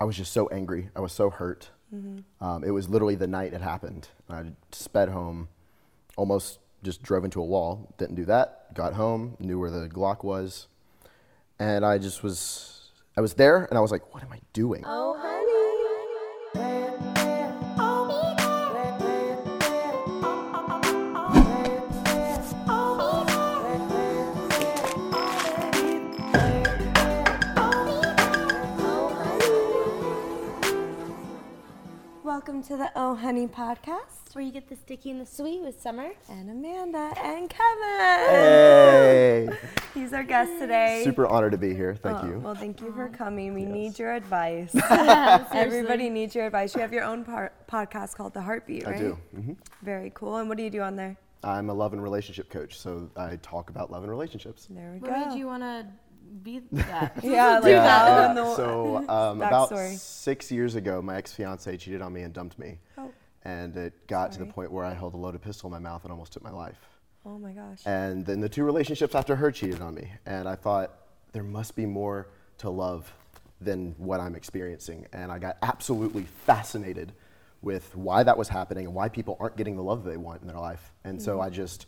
I was just so angry. I was so hurt. Um, it was literally the night it happened. I sped home, almost just drove into a wall. Didn't do that. Got home, knew where the Glock was, and I just was. I was there, and I was like, "What am I doing?" Oh, to the Oh Honey podcast, where you get the sticky and the sweet with Sommer and Amanda and Kevin. Hey, He's our guest today. super honored to be here. Thank Oh, you. Well, thank you for coming. We need your advice. Everybody. Everybody needs your advice. You have your own par- podcast called The Heartbeat, right? I do. hmm Very cool. And what do you do on there? I'm a love and relationship coach, so I talk about love and relationships. There we What go. made you want to be that? yeah, like do that that. one. The So um, about six years ago, my ex-fiance cheated on me and dumped me, Oh, and it got to the point where I held a loaded pistol in my mouth and almost took my life. oh my gosh. And then the two relationships after her cheated on me, and I thought there must be more to love than what I'm experiencing, and I got absolutely fascinated with why that was happening and why people aren't getting the love they want in their life, and so I just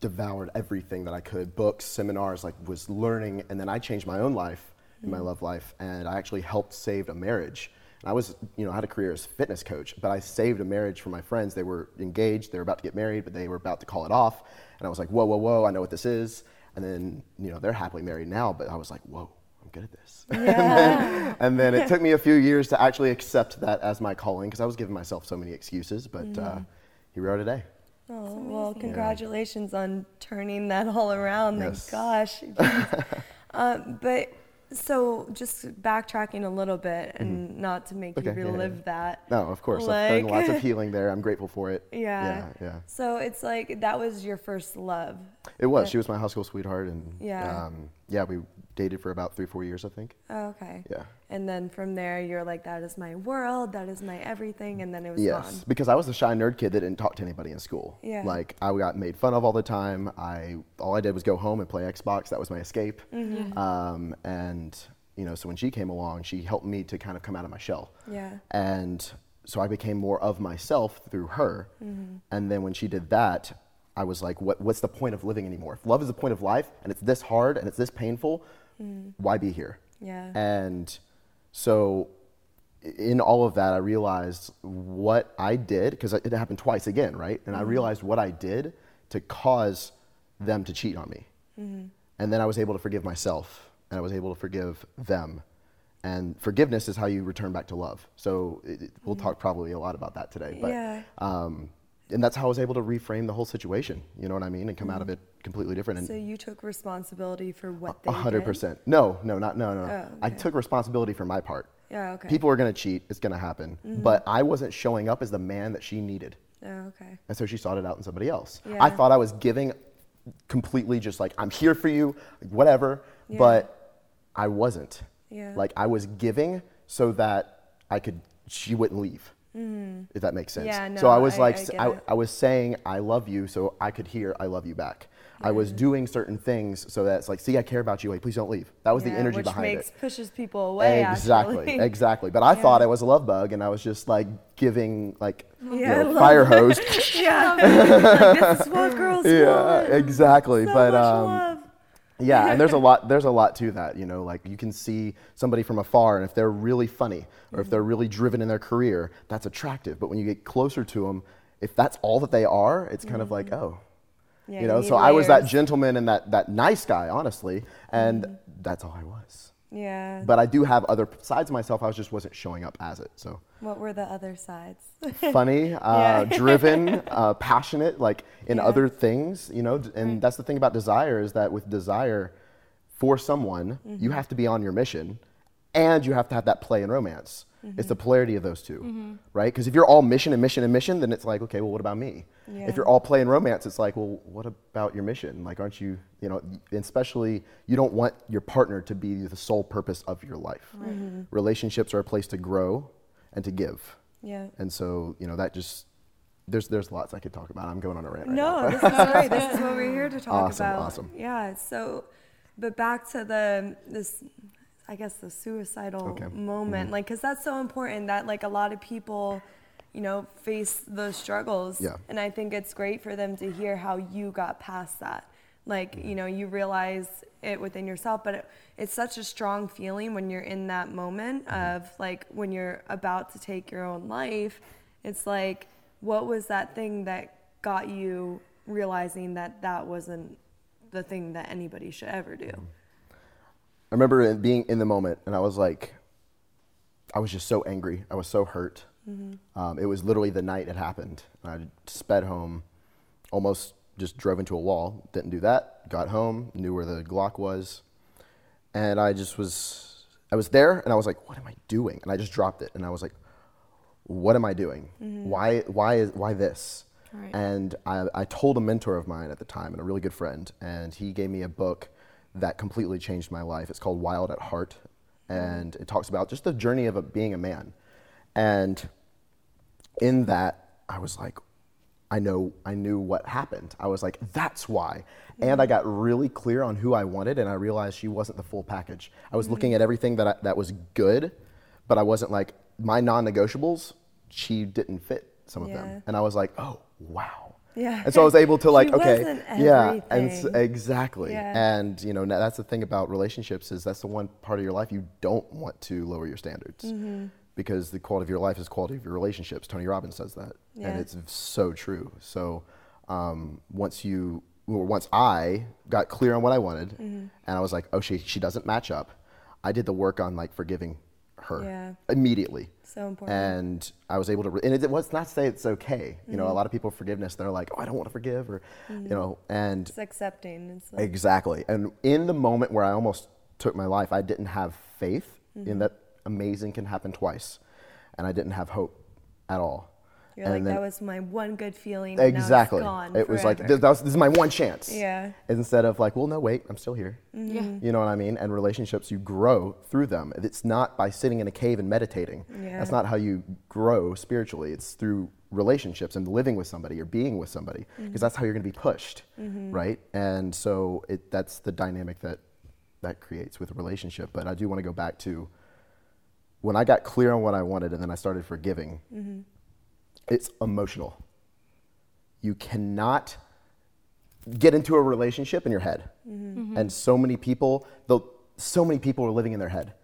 devoured everything that I could books, seminars, like was learning. And then I changed my own life, in my love life, and I actually helped save a marriage. And I was, you know, I had a career as a fitness coach, but I saved a marriage for my friends. They were engaged, they were about to get married, but they were about to call it off. And I was like, whoa, whoa, whoa, I know what this is. And then, you know, they're happily married now, but I was like, whoa, I'm good at this. and, then, and then it took me a few years to actually accept that as my calling because I was giving myself so many excuses, but uh, here we are today. Oh, well, congratulations on turning that all around. Yes. Thank gosh. Jeez. um, but so just backtracking a little bit and not to make Mm-hmm. Okay, you yeah, yeah, relive yeah. that. No, of course. I've done Like- lots of healing there. I'm grateful for it. Yeah. Yeah, yeah. So it's like that was your first love. It was. She was my high school sweetheart, and Yeah. um, yeah, we dated for about three, four years, I think. Oh, okay. Yeah. And then from there, you're like, that is my world, that is my everything, and then it was Yes, gone. because I was the shy nerd kid that didn't talk to anybody in school. Yeah. Like I got made fun of all the time. I all I did was go home and play Xbox. That was my escape. Mm-hmm. Um, and you know, so when she came along, she helped me to kind of come out of my shell. Yeah. And so I became more of myself through her. Mm-hmm. And then when she did that, I was like, what, what's the point of living anymore? If love is the point of life and it's this hard and it's this painful, why be here? Mm. Yeah. And so in all of that, I realized what I did, because it happened twice again, right? And I realized what I did to cause them to cheat on me. And then I was able to forgive myself and I was able to forgive them. And forgiveness is how you return back to love. So it, it- we'll talk probably a lot about that today. But, Yeah. um, and that's how I was able to reframe the whole situation. You know what I mean? And come out of mm-hmm. it completely different. And So you took responsibility for what they a hundred did? percent. No, no, not no, no. no. Oh, I took responsibility for my part. Yeah, okay. People are gonna cheat. It's gonna happen. Mm-hmm. But I wasn't showing up as the man that she needed, Oh, okay. and so she sought it out in somebody else. Yeah. I thought I was giving completely, just like I'm here for you, whatever. Yeah. But I wasn't. Yeah. Like I was giving so that I could. She wouldn't leave. If that makes sense. Yeah, so I was I- like, I I. I was saying I love you, so I could hear I love you back. I was doing certain things so that it's like, see, I care about you. Like, please don't leave. That was the Yeah, energy which behind makes, it. pushes people away. Exactly, actually. exactly. But I Yeah. thought I was a love bug, and I was just like giving like you know, fire hose. yeah. like, this is what girls yeah, want. exactly. So but um. Yeah, and there's a lot. There's a lot to that. You know, like you can see somebody from afar, and if they're really funny or if they're really driven in their career, that's attractive. But when you get closer to them, if that's all that they are, it's kind of like, oh, Yeah, you know. So I was that gentleman and that that nice guy, honestly, and that's all I was. Yeah. But I do have other sides of myself. I just wasn't showing up as it. So what were the other sides? funny, uh, driven, uh, passionate, like in Yeah. other things, you know. And that's the thing about desire is that with desire for someone, Mm-hmm. you have to be on your mission and you have to have that play and romance. It's the Mm-hmm. polarity of those 2 right? Because if you're all mission and mission and mission, then it's like, okay, well, what about me? Yeah. If you're all play and romance, it's like, well, what about your mission? Like, aren't you, you know, and especially you don't want your partner to be the sole purpose of your life. Mm-hmm. Relationships are a place to grow and to give. yeah. And so, you know, that just there's there's lots I could talk about. I'm going on a rant right No, now. this is great. This is what we're here to talk Awesome, about. awesome. Yeah. So, but back to the this. I guess the suicidal Okay. Mm-hmm. moment, like, cause that's so important that like a lot of people, you know, face those struggles. Yeah. And I think it's great for them to hear how you got past that. Like, you mm-hmm. know, you realize it within yourself, but it, it's such a strong feeling when you're in that moment mm-hmm. of like when you're about to take your own life. It's like, what was that thing that got you realizing that that wasn't the thing that anybody should ever do? I remember being in the moment, and I was like, I was just so angry. I was so hurt. Um, it was literally the night it happened. I sped home, almost just drove into a wall. Didn't do that. Got home, knew where the Glock was, and I just was. I was there, and I was like, "What am I doing?" And I just dropped it, and I was like, "What am I doing? Why? Why is? Why this?" Right. And I, I told a mentor of mine at the time, and a really good friend, and he gave me a book that completely changed my life. It's called Wild at Heart, and it talks about just the journey of a, being a man. And in that, I was like, I know, I knew what happened. I was like, that's why. And I got really clear on who I wanted, and I realized she wasn't the full package. I was looking at everything that I, that was good, but I wasn't like my non-negotiables. She didn't fit some of Yeah. them, and I was like, oh wow. Yeah. And so I was able to like, She okay, yeah, and s- everything. exactly. Yeah. And you know that's the thing about relationships is that's the one part of your life you don't want to lower your standards Mm-hmm. because the quality of your life is quality of your relationships. Tony Robbins says that, Yeah. and it's so true. So um, once you, or once I got clear on what I wanted, Mm-hmm. and I was like, oh, she she doesn't match up. I did the work on like forgiving her Yeah. immediately. So important. And I was able to, re- and it was not to say it's okay. You Mm-hmm. know, a lot of people forgiveness, they're like, oh, I don't want to forgive, or, you know, and It's accepting. It's like, Exactly. And in the moment where I almost took my life, I didn't have faith Mm-hmm. in that amazing can happen twice. And I didn't have hope at all. You're And like, then- that was my one good feeling. and now it's exactly. gone it was like, this, that was, this is my one chance. Yeah. Instead of like, well, no, wait, I'm still here. Yeah. You know what I mean? And relationships, you grow through them. It's not by sitting in a cave and meditating. Yeah. That's not how you grow spiritually. It's through relationships and living with somebody or being with somebody, because Mm-hmm. that's how you're going to be pushed, right? And so it, that's the dynamic that that creates with a relationship. But I do want to go back to when I got clear on what I wanted, and then I started forgiving. Mm-hmm. It's emotional. You cannot get into a relationship in your head. And so many people, the, so many people are living in their head.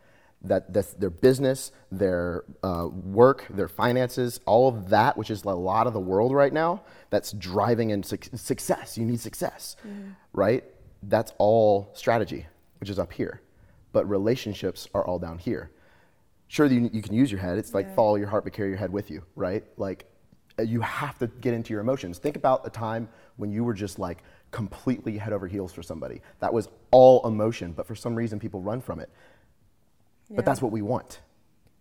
That that's their business, their uh, work, their finances, all of that, which is a lot of the world right now, that's driving in suc success. You need success, right? That's all strategy, which is up here. But relationships are all down here sure you, you can use your head it's like Yeah. follow your heart but carry your head with you right like you have to get into your emotions. Think about a time when you were just like completely head over heels for somebody. That was all emotion but for some reason people run from it. Yeah. but that's what we want.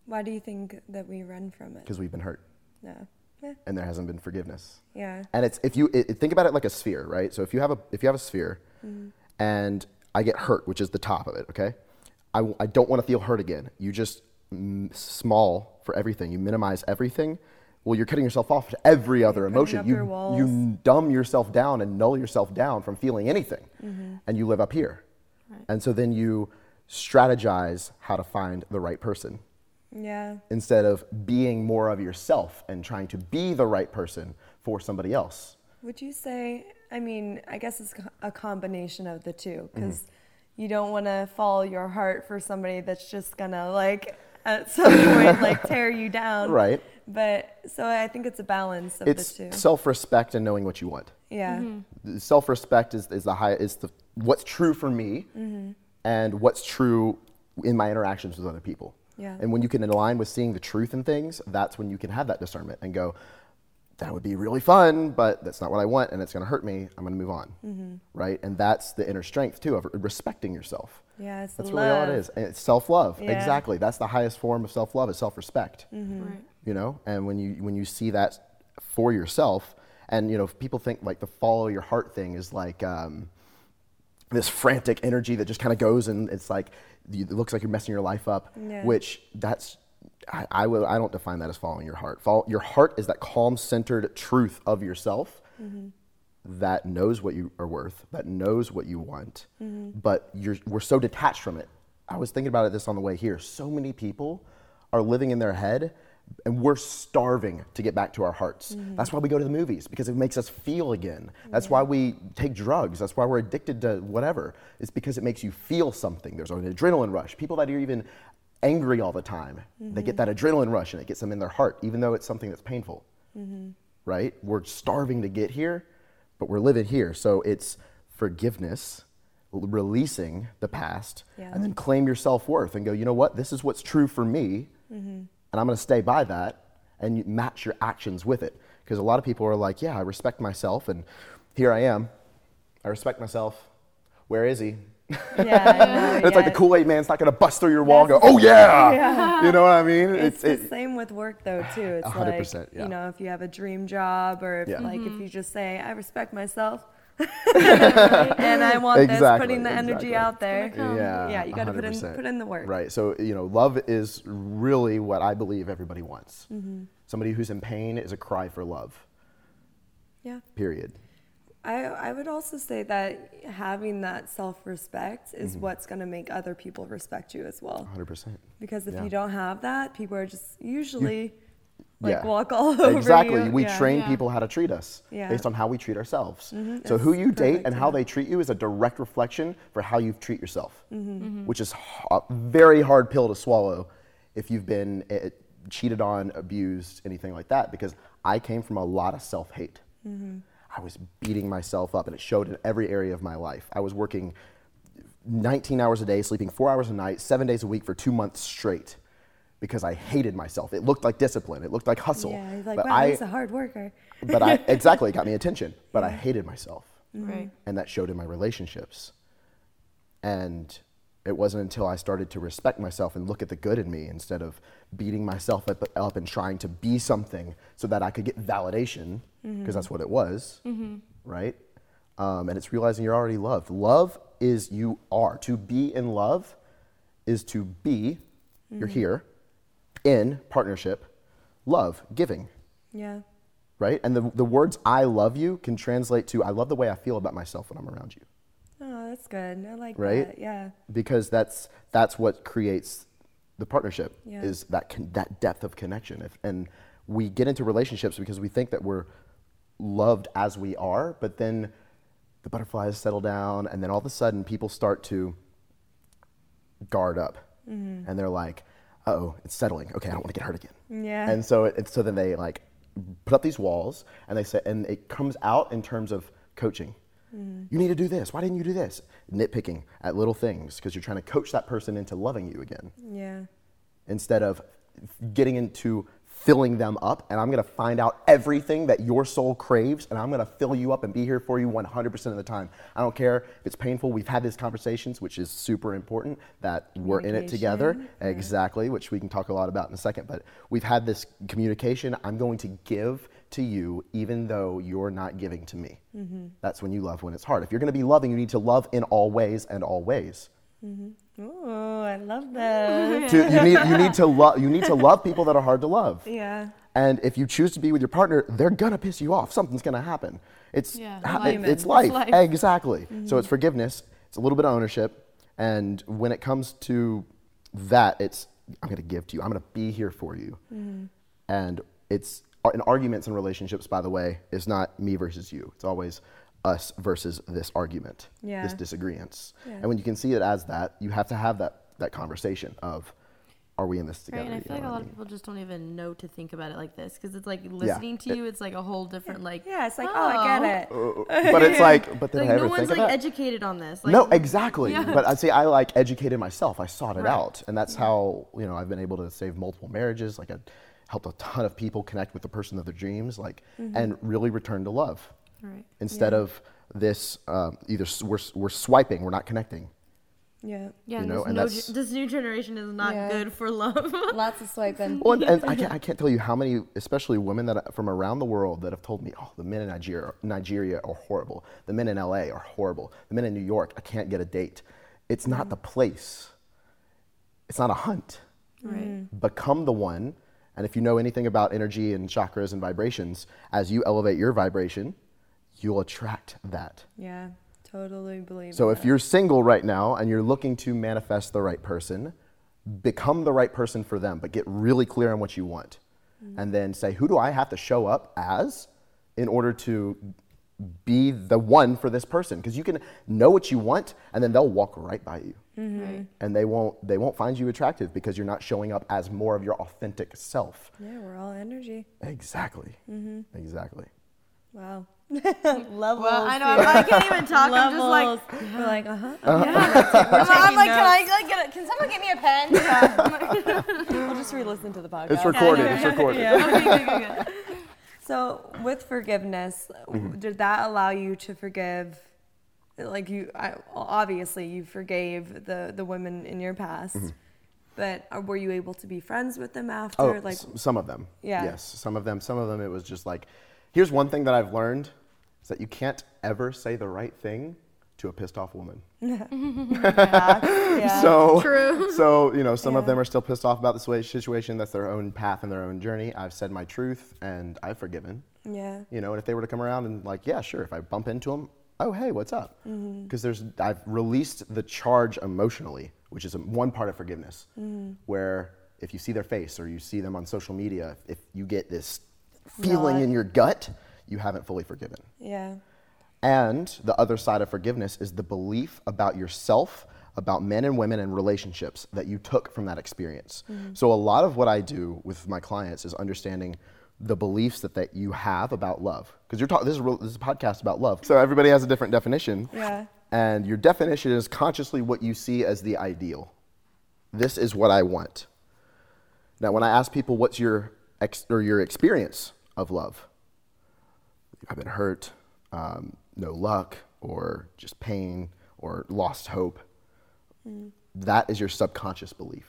Why do you think that we run from it? because we've been hurt. No. Yeah. and there hasn't been forgiveness. Yeah. and it's if you it, think about it like a sphere right? So if you have a if you have a sphere mm-hmm. and i get hurt which is the top of it okay? I, I don't want to feel hurt again. You just small for everything. You minimize everything well you're cutting yourself off to every other emotion you, you dumb yourself down and null yourself down from feeling anything and you live up here and so then you strategize how to find the right person Yeah. instead of being more of yourself and trying to be the right person for somebody else Would you say, I mean, I guess it's a combination of the two Mm-hmm. because you don't want to follow your heart for somebody that's just going to, like, at some point, like, tear you down. Right. But so I think it's a balance of it's the two. self-respect and knowing what you want yeah. self-respect is, is the high is the what's true for me Mm-hmm. and what's true in my interactions with other people Yeah. and when you can align with seeing the truth in things that's when you can have that discernment and go that would be really fun but that's not what i want and it's going to hurt me i'm going to move on Mm-hmm. right and that's the inner strength too of respecting yourself Yeah. It's that's the really all it love. is and it's self-love Yeah. exactly that's the highest form of self-love is self-respect Mm-hmm. Right. You know and when you when you see that for yourself and you know people think like the follow your heart thing is like um, this frantic energy that just kind of goes and it's like you, it looks like you're messing your life up Yeah. which that's I, I will I don't define that as following your heart Follow, your heart is that calm centered truth of yourself that knows what you are worth that knows what you want but you're we're so detached from it I was thinking about it this on the way here. So many people are living in their head and we're starving to get back to our hearts. Mm-hmm. That's why we go to the movies because it makes us feel again. That's why we take drugs. That's why we're addicted to whatever. It's because it makes you feel something. There's an adrenaline rush. People that are even angry all the time, they get mm-hmm. that adrenaline rush and it gets them in their heart, even though it's something that's painful. Mm-hmm. Right? We're starving to get here, but we're living here. So it's forgiveness, releasing the past, Yeah. and then claim your self worth and go, you know what? This is what's true for me, and I'm going to stay by that and match your actions with it. Because a lot of people are like, yeah, I respect myself, and here I am. I respect myself. Where is he? Yeah, I know, it's like the. Kool Aid man's not going to bust through your wall and go, oh, yeah. Yeah. You know what I mean? It's, the it- same with work though too. It's A hundred like yeah. you know, if you have a dream job or if Yeah. like Mm-hmm. if you just say, I respect myself and I want this, putting the energy out there. Yeah, Yeah, you gotta put in put in the work. Right. So, you know, love is really what I believe everybody wants. Mm-hmm. Somebody who's in pain is a cry for love, Yeah. period. I, I would also say that having that self respect is Mm-hmm. what's going to make other people respect you as well. 100%. Because if Yeah. you don't have that, people are just usually like Yeah. walk all over Exactly. you. We Yeah. train Yeah. people how to treat us Yeah. based on how we treat ourselves. Mhm. So, who It's you date perfect, and how they treat you is a direct reflection for how you treat yourself, Mm-hmm. which is a very hard pill to swallow if you've been eh, cheated on, abused, anything like that. Because I came from a lot of self hate. Mm-hmm. I was beating myself up, and it showed in every area of my life. I was working 19 hours a day, sleeping four hours a night, seven days a week for two months straight because I hated myself. It looked like discipline, it looked like hustle. Yeah, he's like, but wow, I, he's a hard worker. but I exactly it got me attention, but I hated myself, mm-hmm. Right. and that showed in my relationships. And it wasn't until I started to respect myself and look at the good in me instead of beating myself up, up and trying to be something so that I could get validation, mm-hmm. because that's what it was, mm-hmm. right? Um, and it's realizing you're already loved. Love is you are. To be in love is to be, you're here, in partnership, love, giving Yeah. right? And the, the words I love you can translate to I love the way I feel about myself when I'm around you, Oh, that's good. I like Right? that. Yeah. because that's that's what creates the partnership Yeah. is that con- that depth of connection. If, and we get into relationships because we think that we're loved as we are, but then the butterflies settle down, and then all of a sudden people start to guard up, Mm-hmm. and they're like, "Oh, it's settling. Okay, I don't want to get hurt again." Yeah. And so, it, so then they like put up these walls, and they say, and it comes out in terms of coaching. Mm. You need to do this. Why didn't you do this? Nitpicking at little things because you're trying to coach that person into loving you again yeah. instead of getting into filling them up. And I'm going to find out everything that your soul craves, and I'm going to fill you up and be here for you 100% of the time. I don't care if it's painful. We've had these conversations, which is super important that we're in it together. Yeah. Exactly, which we can talk a lot about in a second. But we've had this communication. I'm going to give to you even though you're not giving to me. Mm-hmm. That's when you love when it's hard. If you're going to be loving, you need to love in all ways and all ways. Oh, I love that. To, you, need, you, need to lo- you need to love people that are hard to love. yeah. And if you choose to be with your partner, they're gonna piss you off. Something's gonna happen. It's Yeah, ha- life. it- it's It's life. life. Exactly. So mm-hmm. it's forgiveness. It's a little bit of ownership. And when it comes to that, it's I'm gonna give to you. I'm gonna be here for you. Mm-hmm. And it's uh, in arguments and relationships. By the way, is not me versus you. It's always us versus this argument, this Yeah. disagreement. Yeah. And when you can see it as that, you have to have that that conversation of, are we in this together? Right, and I feel like a lot I of people just don't even know to think about it like this because it's like listening to It- you, it's like a whole different like. Yeah, it's like, oh, I get oh. it. Uh, but it's like, but then Like I ever no one's of like that? educated on this. Like, no, exactly. Yeah. But I see, I like educated myself. I sought it Right. out, and that's how you know I've been able to save multiple marriages. Like I helped a ton of people connect with the person of their dreams, like mm-hmm. and really return to love Right. instead Yeah. of this um, either we're, we're swiping, we're not connecting. Yeah. Yeah, You and know, this, and no, ge- this new generation is not Yeah. good for love. Lots of swiping. Well, and, and I, can't, I can't tell you how many, especially women that from around the world, that have told me, "Oh, the men in Nigeria, Nigeria are horrible. The men in LA are horrible. The men in New York, I can't get a date." It's not the place. It's not a hunt. right. Become the one. And if you know anything about energy and chakras and vibrations, as you elevate your vibration, you'll attract that. Yeah. Totally believe. It. So in if you're single right now and you're looking to manifest the right person, become the right person for them, but get really clear on what you want. Mm-hmm. And then say, who do I have to show up as in order to be the one for this person? Because you can know what you want and then they'll walk right by you. Mm-hmm. Right. And they won't they won't find you attractive because you're not showing up as more of your authentic self. yeah, we're all energy. Exactly. Mm-hmm. Exactly. Wow. Levels. Well, I know. I, I can't even talk. I'm just like, Levels. We're like, uh huh. I'm, I'm like, can I like get a, can someone get me a pen? Yeah. We'll just re-listen to the podcast. It's recorded. It's recorded. okay, good, good, good. So with forgiveness, w did that allow you to forgive? Like you, I, obviously you forgave the the women in your past, but uh, were you able to be friends with them after? Oh, like, s- some of them. Yeah. Yes, some of them. Some of them. It was just like, here's one thing that I've learned is that you can't ever say the right thing to a pissed off woman. yeah. So True. So you know, some of them are still pissed off about the situation. That's their own path and their own journey. I've said my truth and I've forgiven. yeah. You know, and if they were to come around and like, yeah, sure. If I bump into them, oh hey, what's up? Mm-hmm. Because there's I've released the charge emotionally, which is a, one part of forgiveness, mm. where if you see their face or you see them on social media, if you get this feeling Not- in your gut, you haven't fully forgiven. Yeah. And the other side of forgiveness is the belief about yourself, about men and women and relationships that you took from that experience. Mm-hmm. So a lot of what I do with my clients is understanding the beliefs that, that you have about love. Because you're talking this is real, this is a podcast about love. So everybody has a different definition. Yeah. And your definition is consciously what you see as the ideal. This is what I want. Now, when I ask people what's your ex- or your experience of love, I've been hurt, um, no luck, or just pain, or lost hope. That is your subconscious belief.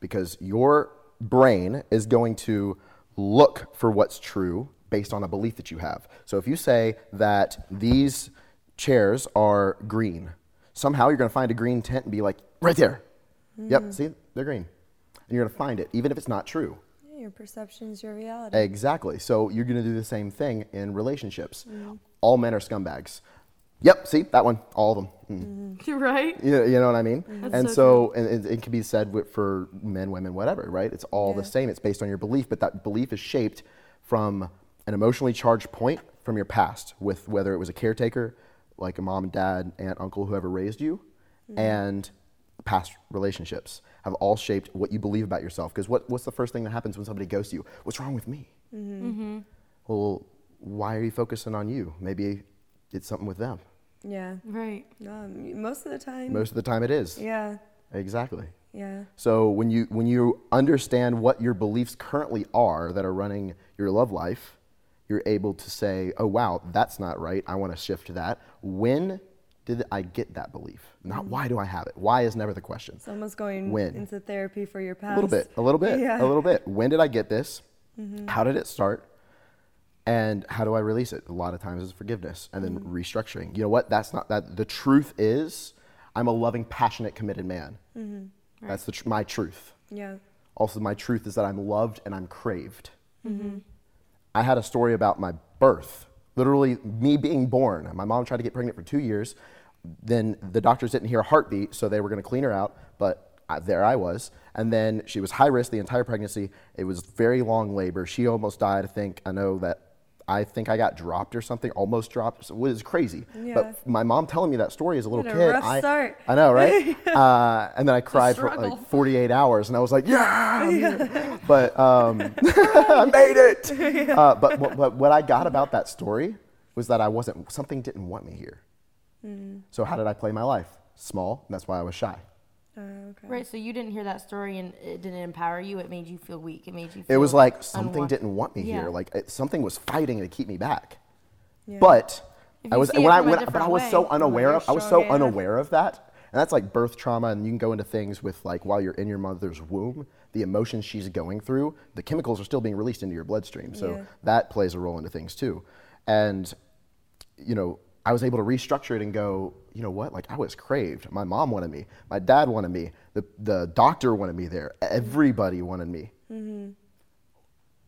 Because your brain is going to look for what's true based on a belief that you have. So if you say that these chairs are green, somehow you're going to find a green tent and be like, right there. Yep, see, they're green. And you're going to find it, even if it's not true. Yeah, Your perception's your reality. Exactly. So you're going to do the same thing in relationships. Mm. All men are scumbags. Yep, see that one, all of them. Mm. Mm-hmm. right? You, you know what I mean? Mm. That's and so so, and it, it can be said for men, women, whatever, right? It's all Yeah. the same. It's based on your belief, but that belief is shaped from an emotionally charged point from your past, with whether it was a caretaker, like a mom, and dad, aunt, uncle, whoever raised you, mm-hmm. and past relationships have all shaped what you believe about yourself. Because what, what's the first thing that happens when somebody ghosts you? What's wrong with me? Well, why are you focusing on you? Maybe it's something with them. Yeah. Right. Um, most of the time. Most of the time, it is. Yeah. Exactly. Yeah. So when you when you understand what your beliefs currently are that are running your love life, you're able to say, "Oh wow, that's not right. I want to shift to that." When did I get that belief? Not mm-hmm. why do I have it? Why is never the question. It's almost going When? into therapy for your past. A little bit, a little bit, Yeah. a little bit. When did I get this? Mm-hmm. How did it start? And how do I release it? A lot of times it's forgiveness and then mm-hmm. restructuring. You know what? That's not that. The truth is, I'm a loving, passionate, committed man. That's the tr- my truth. Yeah. Also, my truth is that I'm loved and I'm craved. I had a story about my birth, literally me being born. My mom tried to get pregnant for two years. Then the doctors didn't hear a heartbeat, so they were going to clean her out, but I, there I was. And then she was high risk the entire pregnancy. It was very long labor. She almost died, I think. I know that. I think I got dropped or something, almost dropped. So it was crazy. Yeah. But my mom telling me that story as a little a kid, I, start. I know, right? uh, and then I cried for like 48 hours, and I was like, "Yeah!" Here." But um, I made it. Uh, but, what- but what I got about that story was that I wasn't. Something didn't want me here. So how did I play my life? Small. And that's why I was shy. Oh, okay. Right. So you didn't hear that story and it didn't empower you. It made you feel weak. It made you. It was like something unwa- didn't want me Yeah. here. Like it, something was fighting to keep me back. Yeah. But If I you was see it when I from a when, but I was way, so unaware of I was so strong AF. unaware of that. And that's like birth trauma and you can go into things with like while you're in your mother's womb, the emotions she's going through, the chemicals are still being released into your bloodstream. So Yeah. that plays a role into things too. And you know, I was able to restructure it and go, you know what? Like I was craved. My mom wanted me. My dad wanted me. The the doctor wanted me there. Everybody wanted me.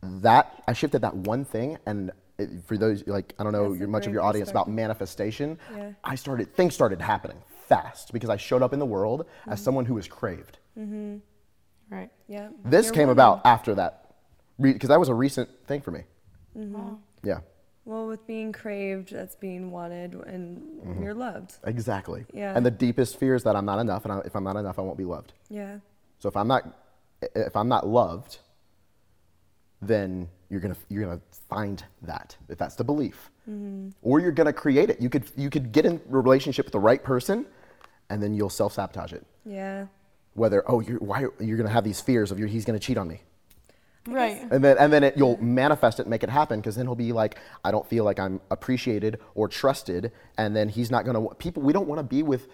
That I shifted that one thing, and it, for those like I don't know That's your, much of your audience about manifestation. Yeah. I started things started happening fast because I showed up in the world as Mm-hmm. someone who was craved. Mm-hmm. Right. Yeah. This You're came woman. about after that, because that was a recent thing for me. Mm-hmm. Yeah, Well, with being craved, that's being wanted, and Mm-hmm. you're loved. exactly. Yeah. And the deepest fear is that I'm not enough, and I, if I'm not enough, I won't be loved. Yeah. So if I'm not, if I'm not loved, then you're gonna you're gonna find that if that's the belief, or you're gonna create it. You could you could get in a relationship with the right person, and then you'll self sabotage it. Yeah. Whether oh you're why you're gonna have these fears of you he's gonna cheat on me, Right. and then and then it, you'll manifest it and make it happen because then he'll be like I don't feel like I'm appreciated or trusted, and then he's not gonna people we don't want to be with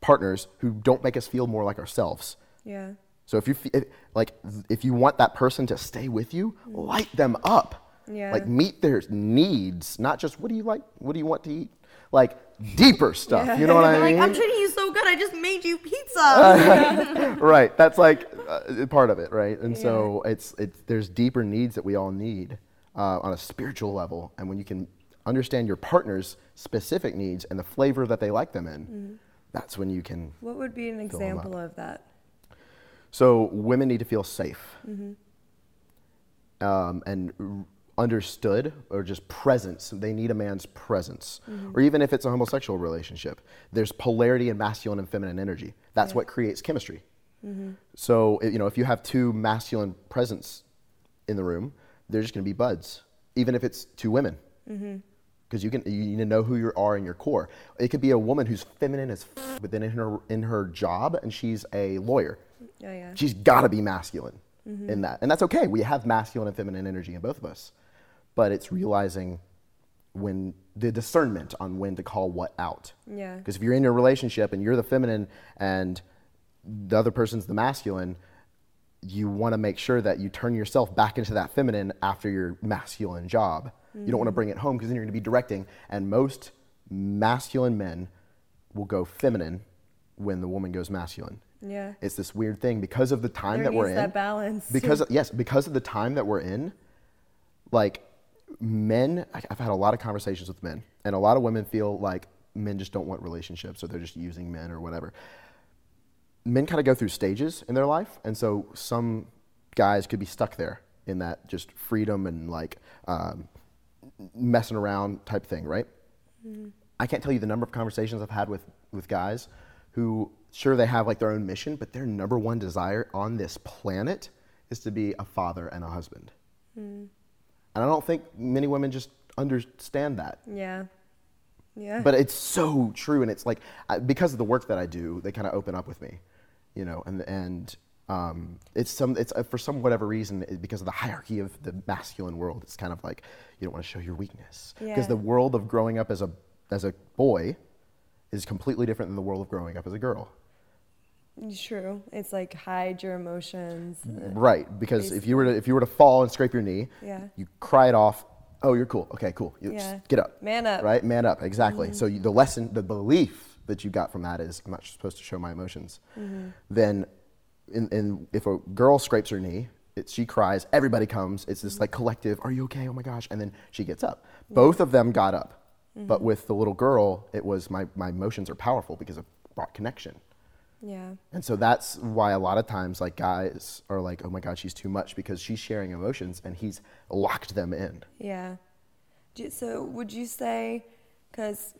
partners who don't make us feel more like ourselves. Yeah. So if you if, like if you want that person to stay with you, mm. light them up. Yeah. Like meet their needs, not just what do you like, what do you want to eat, like deeper stuff. You know what I Like, mean? I'm treating you so good. I just made you pizza. right. That's like uh, part of it, right? And so it's it's there's deeper needs that we all need uh, on a spiritual level, and when you can understand your partner's specific needs and the flavor that they like them in, that's when you can What would be an example of that? So women need to feel safe um, and understood or just presence. They need a man's presence. Mm-hmm. Or even if it's a homosexual relationship, there's polarity in masculine and feminine energy. That's what creates chemistry. Mm-hmm. So you know, if you have two masculine presence in the room, they're just going to be buds, even if it's two women. Mm-hmm. Because you can, you need to know who you are in your core. It could be a woman who's feminine as, f- but then in her in her job, and she's a lawyer Yeah, yeah. she's got to be masculine in that and that's okay we have masculine and feminine energy in both of us but it's realizing when the discernment on when to call what out Yeah. because if you're in a relationship and you're the feminine and the other person's the masculine you want to make sure that you turn yourself back into that feminine after your masculine job you don't want to mm-hmm. bring it home because then you're going to be directing and most masculine men will go feminine when the woman goes masculine Yeah. it's this weird thing because of the time There that we're in. that balance. Because yes, because of the time that we're in, like men, I've had a lot of conversations with men, and a lot of women feel like men just don't want relationships, or they're just using men or whatever. Men kind of go through stages in their life, and so some guys could be stuck there in that just freedom and like um, messing around type thing, right? I can't tell you the number of conversations I've had with, with guys who, sure, they have like their own mission, but their number one desire on this planet is to be a father and a husband. And I don't think many women just understand that. yeah. Yeah. But it's so true, and it's like I, because of the work that I do, they kind of open up with me, you know, and and um, it's some it's uh, for some whatever reason it- because of the hierarchy of the masculine world, it's kind of like you don't want to show your weakness because Yeah. the world of growing up as a as a boy is completely different than the world of growing up as a girl. True. It's like hide your emotions. Right, because if you were to if you were to fall and scrape your knee, Yeah. you cry it off. Oh, you're cool. Okay, cool. You Yeah. get up. Man up. Mm-hmm. Right, man up. Exactly. So you, the lesson, the belief that you got from that is I'm not supposed to show my emotions. Mm-hmm. Then, in, in if a girl scrapes her knee, it, she cries. Everybody comes. It's this like collective. Are you okay? Oh my gosh! And then she gets up. Both of them got up, Mm-hmm. but with the little girl, it was my my emotions are powerful because it brought connection. Yeah. And so that's why a lot of times like guys are like, "Oh my god, she's too much" because she's sharing emotions and he's locked them in. Yeah. So would you say, because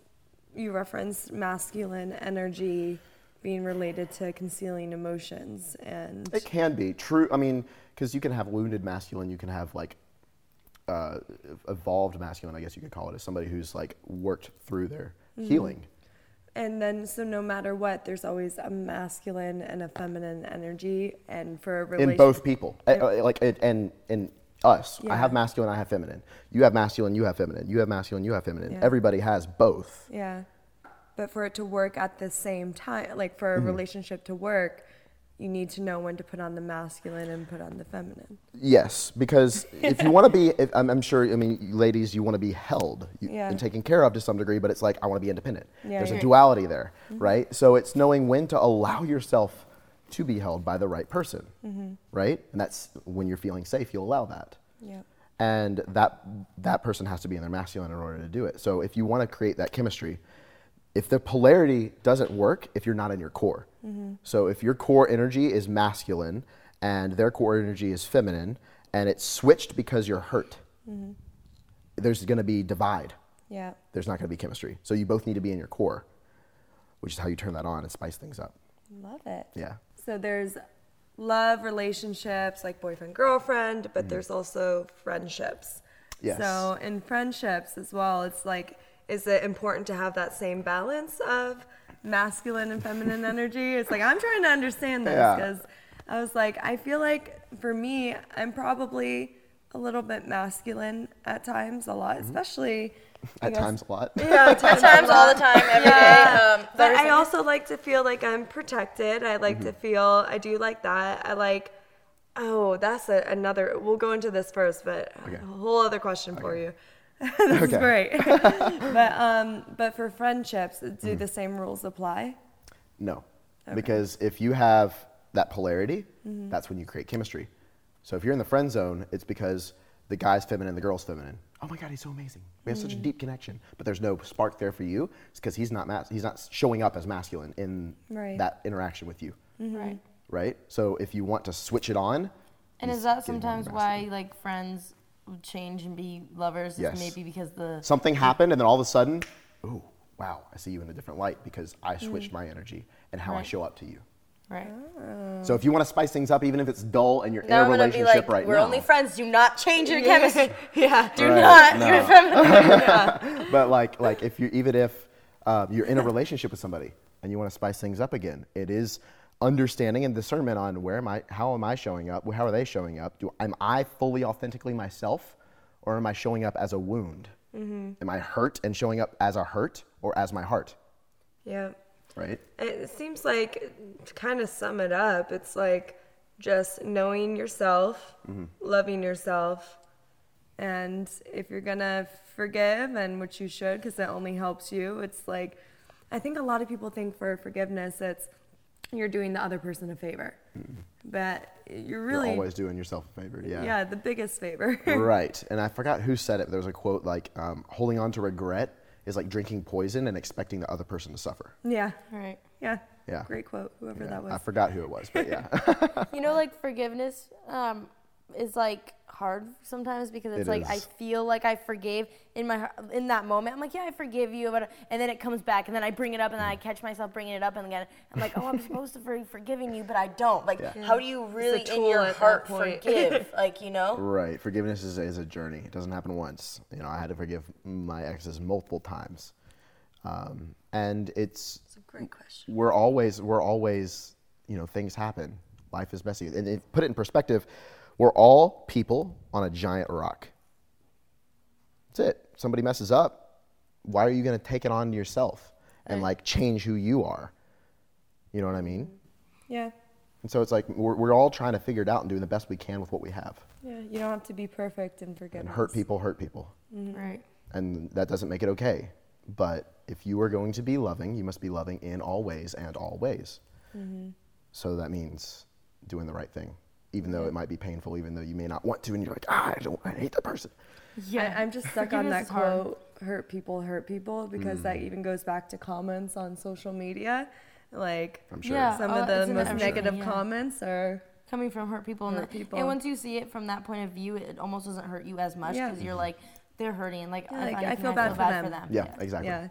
you referenced masculine energy being related to concealing emotions and It can be true. I mean, because you can have wounded masculine, you can have like uh, evolved masculine, I guess you could call it, as somebody who's like worked through their healing. And then so no matter what, there's always a masculine and a feminine energy, and for a relationship. in both people. Uh, like it, and in us, I have masculine, I have feminine. You have masculine, you have feminine. You have masculine, you have feminine. Yeah. Everybody has both. Yeah. But for it to work at the same time, like for a Mm-hmm. relationship to work, you need to know when to put on the masculine and put on the feminine. Yes, because if you want to be, if, I'm, I'm sure, I mean, ladies, you want to be held you, Yeah. and taken care of to some degree, but it's like, I want to be independent. Yeah, There's a duality there, right? So it's knowing when to allow yourself to be held by the right person, Mm-hmm. right? And that's when you're feeling safe, you'll allow that. Yeah. and that that person has to be in their masculine in order to do it. So if you want to create that chemistry, if the polarity doesn't work, if you're not in your core. Mm-hmm. So if your core energy is masculine and their core energy is feminine, and it's switched because you're hurt, mm-hmm. there's going to be divide. Yeah. There's not going to be chemistry. So you both need to be in your core, which is how you turn that on and spice things up. Love it. Yeah. So there's love relationships like boyfriend girlfriend, but mm-hmm. there's also friendships. Yes. So in friendships as well, it's like is it important to have that same balance of masculine and feminine energy? It's like I'm trying to understand this Yeah. because I was like I feel like for me I'm probably a little bit masculine at times, a lot, especially I At guess- times a lot. Yeah, at times, Times all the time, every day. Yeah. Um, but I also like to feel like I'm protected. I like to feel, I do like that. I like, oh, that's a, another, we'll go into this first, but Okay. a whole other question for you. this is great. but, um, but for friendships, do Mm-hmm. the same rules apply? No. Because if you have that polarity, Mm-hmm. that's when you create chemistry. So if you're in the friend zone, it's because the guy's feminine, the girl's feminine. Oh my God, he's so amazing. We have such a Mm-hmm. deep connection, but there's no spark there for you. It's because he's not mas- he's not showing up as masculine in Right. that interaction with you, Right. right? So if you want to switch it on, And is that sometimes why like friends would change and be lovers? Is Yes. maybe because the something happened, and then all of a sudden, oh wow, I see you in a different light because I Mm. switched my energy and how I show up to you. right. So if you want to spice things up, even if it's dull and you're Now in a gonna be relationship like, right we're now, only friends. Do not change your chemistry. yeah. Do Right, not. no. You're feminine. but like like if you even if um, you're in a relationship with somebody and you want to spice things up again, it is understanding and discernment on where am I, how am I showing up, how are they showing up? Do am I fully authentically myself, or am I showing up as a wound? Mm-hmm. Am I hurt and showing up as a hurt or as my heart? Yeah. Right. It seems like to kind of sum it up, it's like just knowing yourself, mm-hmm. loving yourself, and if you're gonna forgive, and which you should, because it only helps you. It's like I think a lot of people think for forgiveness, it's you're doing the other person a favor, but you're really You're always doing yourself a favor. Yeah. yeah the biggest favor. right. And I forgot who said it. There was a quote like, um, "Holding on to regret is like drinking poison and expecting the other person to suffer." yeah, right. yeah, Yeah. Great quote, whoever Yeah, that was. I forgot who it was, but yeah. You know, like forgiveness um, is like hard sometimes because it's It like I feel like I forgave in my heart- in that moment. I'm like, yeah, I forgive you, but and then it comes back, and then I bring it up, and then I catch myself bringing it up, and again, I'm like, oh, I'm supposed to be forgiving you, but I don't. Like, Yeah. how do you really in your heart forgive? like, you know? Right. Forgiveness is, is a journey. It doesn't happen once. You know, I had to forgive my exes multiple times, um, and it's It's a great question. we're always we're always you know things happen. Life is messy, and if, put it in perspective. We're all people on a giant rock. That's it. Somebody messes up. Why are you going to take it on yourself and like change who you are? You know what I mean? Yeah. And so it's like we're, we're all trying to figure it out and doing the best we can with what we have. Yeah, you don't have to be perfect and forget. And hurt people hurt people. Mm-hmm. Right. and that doesn't make it okay. But if you are going to be loving, you must be loving in all ways and all ways. Mm-hmm. So that means doing the right thing, even though it might be painful, even though you may not want to, and you're like, ah, I don't, I hate that person. Yeah, I, am just stuck on Forgiveness that is hard. quote, hurt people hurt people, because Mm. that even goes back to comments on social media. Like, I'm sure. Yeah. some Oh, of the most negative yeah. comments are, Coming from hurt people, and, Hurt the- people. and once you see it from that point of view, it almost doesn't hurt you as much Yeah. because you're like, they're hurting. Like, Yeah, like, I anything, feel bad for them. Yeah, exactly. yeah.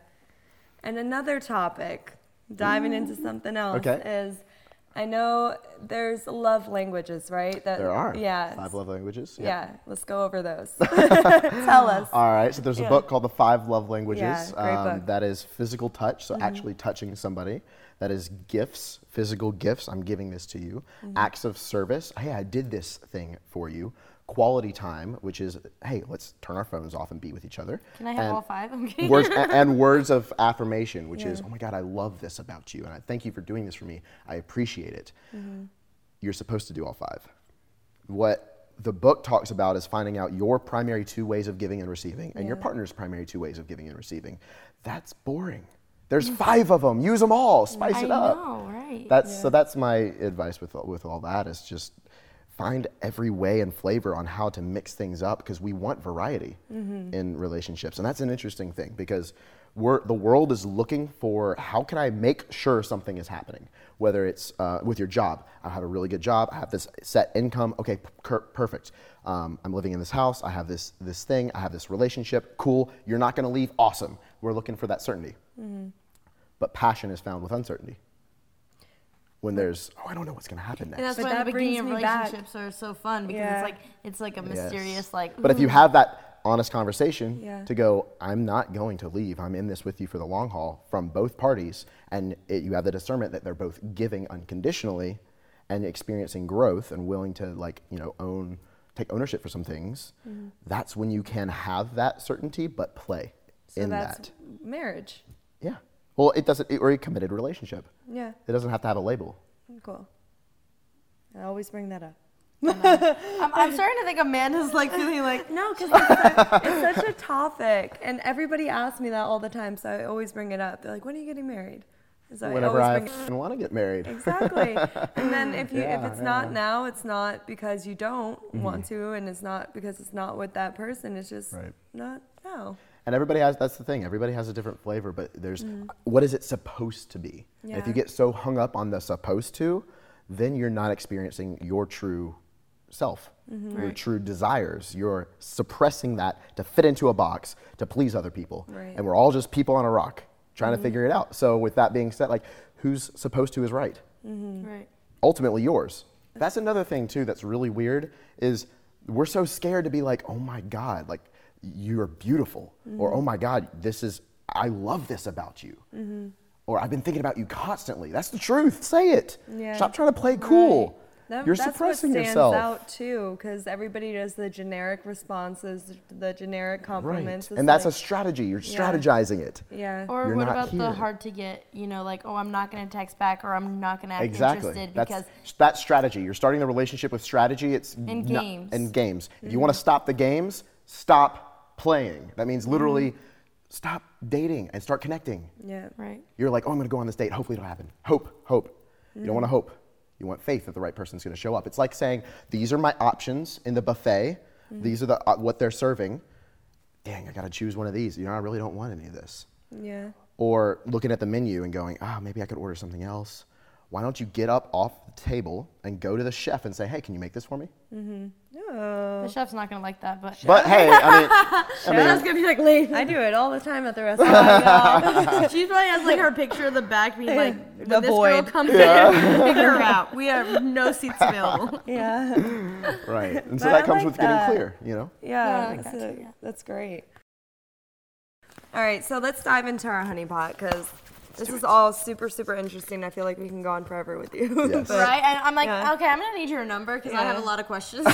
And another topic, diving into something else, Okay. is I know there's love languages, right? That, There are Yeah. five love languages. Yeah, let's go over those. Tell us. All right, so there's a Yeah. book called The Five Love Languages. Yeah, great book. Mm-hmm. That is physical touch, so actually touching somebody. That is gifts, physical gifts. I'm giving this to you. Mm-hmm. Acts of service. Hey, I did this thing for you. Quality time, which is, hey, let's turn our phones off and be with each other. Can I have And all five? I'm kidding. words and, words of affirmation, which is, oh my God, I love this about you, and I thank you for doing this for me. I appreciate it. Mm-hmm. You're supposed to do all five. What the book talks about is finding out your primary two ways of giving and receiving, and your partner's primary two ways of giving and receiving. That's boring. There's five of them. Use them all. Spice I it up. know, right? That's so. That's my advice with with all that is just find every way and flavor on how to mix things up because we want variety in relationships. And that's an interesting thing because we're, the world is looking for how can I make sure something is happening, whether it's uh, with your job. I have a really good job. I have this set income. Okay, per- perfect. Um, I'm living in this house. I have this, this thing. I have this relationship. Cool. You're not going to leave. Awesome. We're looking for that certainty. But passion is found with uncertainty. When there's, oh, I don't know what's going to happen next. And that's But why that the beginning of brings back- relationships are so fun because Yeah. it's like it's like a mysterious Yes. like. But if you have that honest conversation Yeah. to go, I'm not going to leave. I'm in this with you for the long haul from both parties, and it, you have the discernment that they're both giving unconditionally and experiencing growth and willing to like you know own take ownership for some things. Mm-hmm. That's when you can have that certainty, but play So in that's that. marriage. Yeah. Well, it doesn't, or a committed relationship. Yeah, It doesn't have to have a label. cool. I always bring that up. I'm, I'm starting to think Amanda's like feeling like No, because it's, it's such a topic, and everybody asks me that all the time. So I always bring it up. They're like, "When are you getting married?" So Whenever I, always bring it want to get married. Exactly. and then if you Yeah, if it's yeah. not now, it's not because you don't want mm-hmm. to, and it's not because it's not with that person. It's just Right. not now. And everybody has, that's the thing, everybody has a different flavor, but there's, what is it supposed to be? And if you Mm. Get so hung up on the supposed to, then you're not experiencing your true self, Mm-hmm. your true desires. You're suppressing that to fit into a box to please other people. Right. Mm-hmm. And we're all just people on a rock trying to figure it out. So, with that being said, like, who's supposed to is right? right. ultimately yours. That's another thing too that's really weird is we're so scared to be like, "Oh my god, like you're beautiful." Or, "Oh my god, this is I love this about you." Or, "I've been thinking about you constantly." That's the truth. Say it. Yeah. Stop trying to play cool. That, you're that's suppressing what stands yourself. out too, because everybody does the generic responses, the generic compliments. It's And that's a strategy. You're Yeah. strategizing it. yeah. Or You're what not about the hard to get? You know, like oh, I'm not going to text back or I'm not going to act Exactly. interested That's because that's strategy. You're starting the relationship with strategy. It's In not- games. In games. If you Mm-hmm. want to stop the games, stop playing. That means literally Mm-hmm. stop dating and start connecting. yeah. right. You're like, oh, I'm going to go on this date. Hopefully it'll happen. Hope, hope. You don't want Mm-hmm. to hope. You want faith that the right person's going to show up. It's like saying, these are my options in the buffet. Mm-hmm. These are the uh, what they're serving. Dang, I got to choose one of these. You know, I really don't want any of this. Yeah. Or looking at the menu and going, ah, maybe I could order something else. Why don't you get up off the table and go to the chef and say, hey, can you make this for me? Mm-hmm. Oh. The chef's not going to like that, but But hey, I mean, I Chef's mean, going to be like, leave. I do it all the time at the restaurant. Oh she probably has like her picture of the back being like, when The this girl void. comes in, pick her out. We have no seats available. yeah. right. And so But that I comes like with that. getting clear, you know? Yeah, Yeah, I that's, gotcha, a- yeah. that's great. All right, so let's dive into our honey pot because this is all super, super interesting. I feel like we can go on forever with you. Yes. But- Right? And I'm like, Yeah. okay, I'm going to need your number because I have a lot of questions.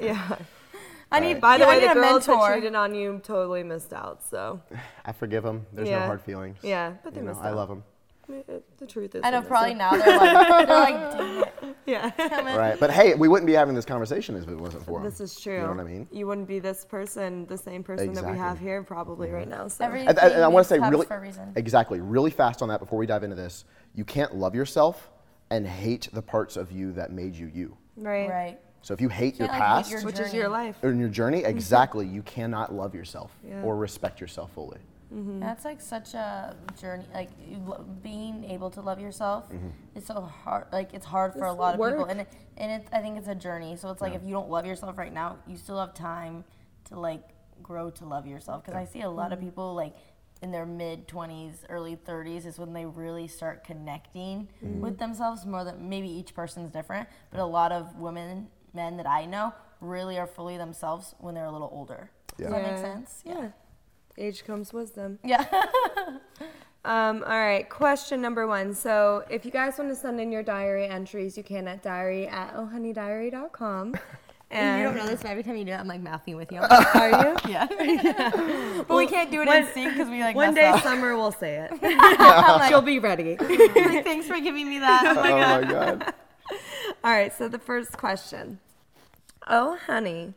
yeah. I need, By the yeah, way, the a girls that cheated on you totally missed out. So I forgive them. There's Yeah. no hard feelings. yeah, but they You know, missed I love them. Uh, the truth is, I know probably now they're like, they're like, dang it. Yeah. Right. But hey, we wouldn't be having this conversation if it wasn't for them. This is true. You know what I mean? You wouldn't be this person, the same person that we have here probably right now. So Every- And, and- and I want to say really, for a reason. exactly, really fast on that before we dive into this. You can't love yourself and hate the parts of you that made you you. right. Right. So if you hate your Can't, hate past your Which is your life. or in your journey, exactly, you cannot love yourself Yeah. or respect yourself fully. Mm-hmm. That's like such a journey. Like you lo- being able to love yourself mm-hmm. is so hard. Like it's hard for a lot of people, and it, and it, I think it's a journey. So it's like if you don't love yourself right now, you still have time to like grow to love yourself. Because I see a lot of mm-hmm. people like in their mid 20s, early 30s is when they really start connecting with themselves more than maybe each person's different. But a lot of women, men that I know, really are fully themselves when they're a little older. Does that make Yeah. sense? Yeah. Age comes wisdom. Yeah. Um, all right, question number one. So, if you guys want to send in your diary entries, you can at diary at ohhoneydiary.com. And you don't know this, but every time you do it, I'm like mouthing with you. Are you? yeah. but we can't do it One- in sync because we like One mess day, up. Sommer will say it. I'm like, She'll be ready. like, thanks for giving me that. Oh my oh god. my God. All right, so the first question. Oh, honey.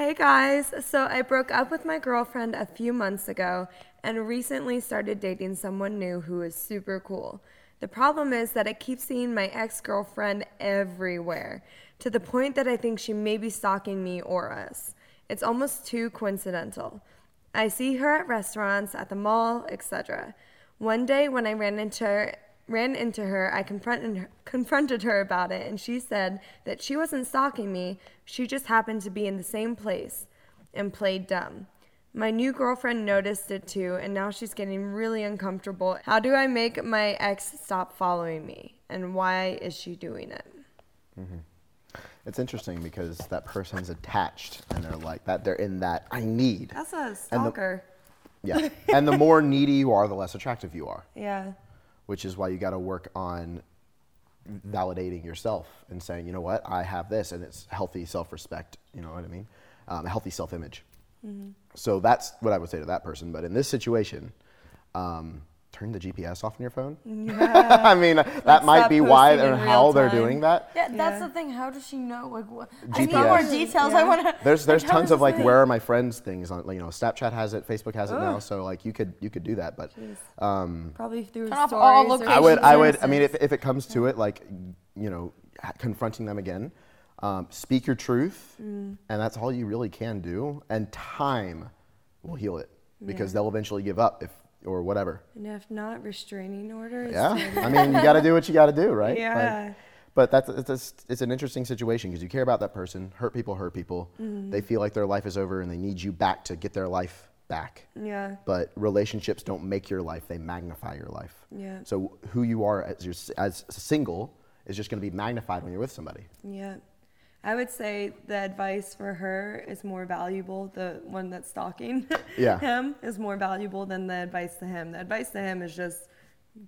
Hey guys, so I broke up with my girlfriend a few months ago and recently started dating someone new who is super cool. The problem is that I keep seeing my ex girlfriend everywhere, to the point that I think she may be stalking me or us. It's almost too coincidental. I see her at restaurants, at the mall, etc. One day when I ran into her, ran into her, I confronted her, confronted her about it, and she said that she wasn't stalking me. She just happened to be in the same place and played dumb. My new girlfriend noticed it too, and now she's getting really uncomfortable. How do I make my ex stop following me? And why is she doing it? Mm-hmm. It's interesting because that person's attached and they're like that. They're in that I need. That's a And the- stalker. Yeah. and the more needy you are, the less attractive you are, yeah. Which is why you got to work on validating yourself and saying, you know what, I have this, and it's healthy self-respect. You know what I mean? Um, a healthy self-image. So that's what I would say to that person. But in this situation, um, turn the GPS off on your phone. I mean, that might be why posting and how real they're time. doing that. Yeah, that's Yeah. the thing. How does she know? Like, what? I need more details. I want to. There's there's tons of like where are my friends things on like, you know Snapchat has it, Facebook has it now, so like you could you could do that, but um, Probably through Turn off stories. all or location I would I would I mean if if it comes to it like you know confronting them again, um, speak your truth, Mm. and that's all you really can do, and time will heal it because Yeah. they'll eventually give up if or whatever. And if not, restraining orders. Yeah, I mean you got to do what you got to do, right? Like, Yeah. but that's it's, it's, it's an interesting situation because you care about that person. Hurt people hurt people. Mm-hmm. They feel like their life is over and they need you back to get their life back. Yeah. But relationships don't make your life; they magnify your life. Yeah. So who you are as your, as single is just going to be magnified when you're with somebody. Yeah. I would say the advice for her is more valuable. The one that's stalking Yeah. him is more valuable than the advice to him. The advice to him is just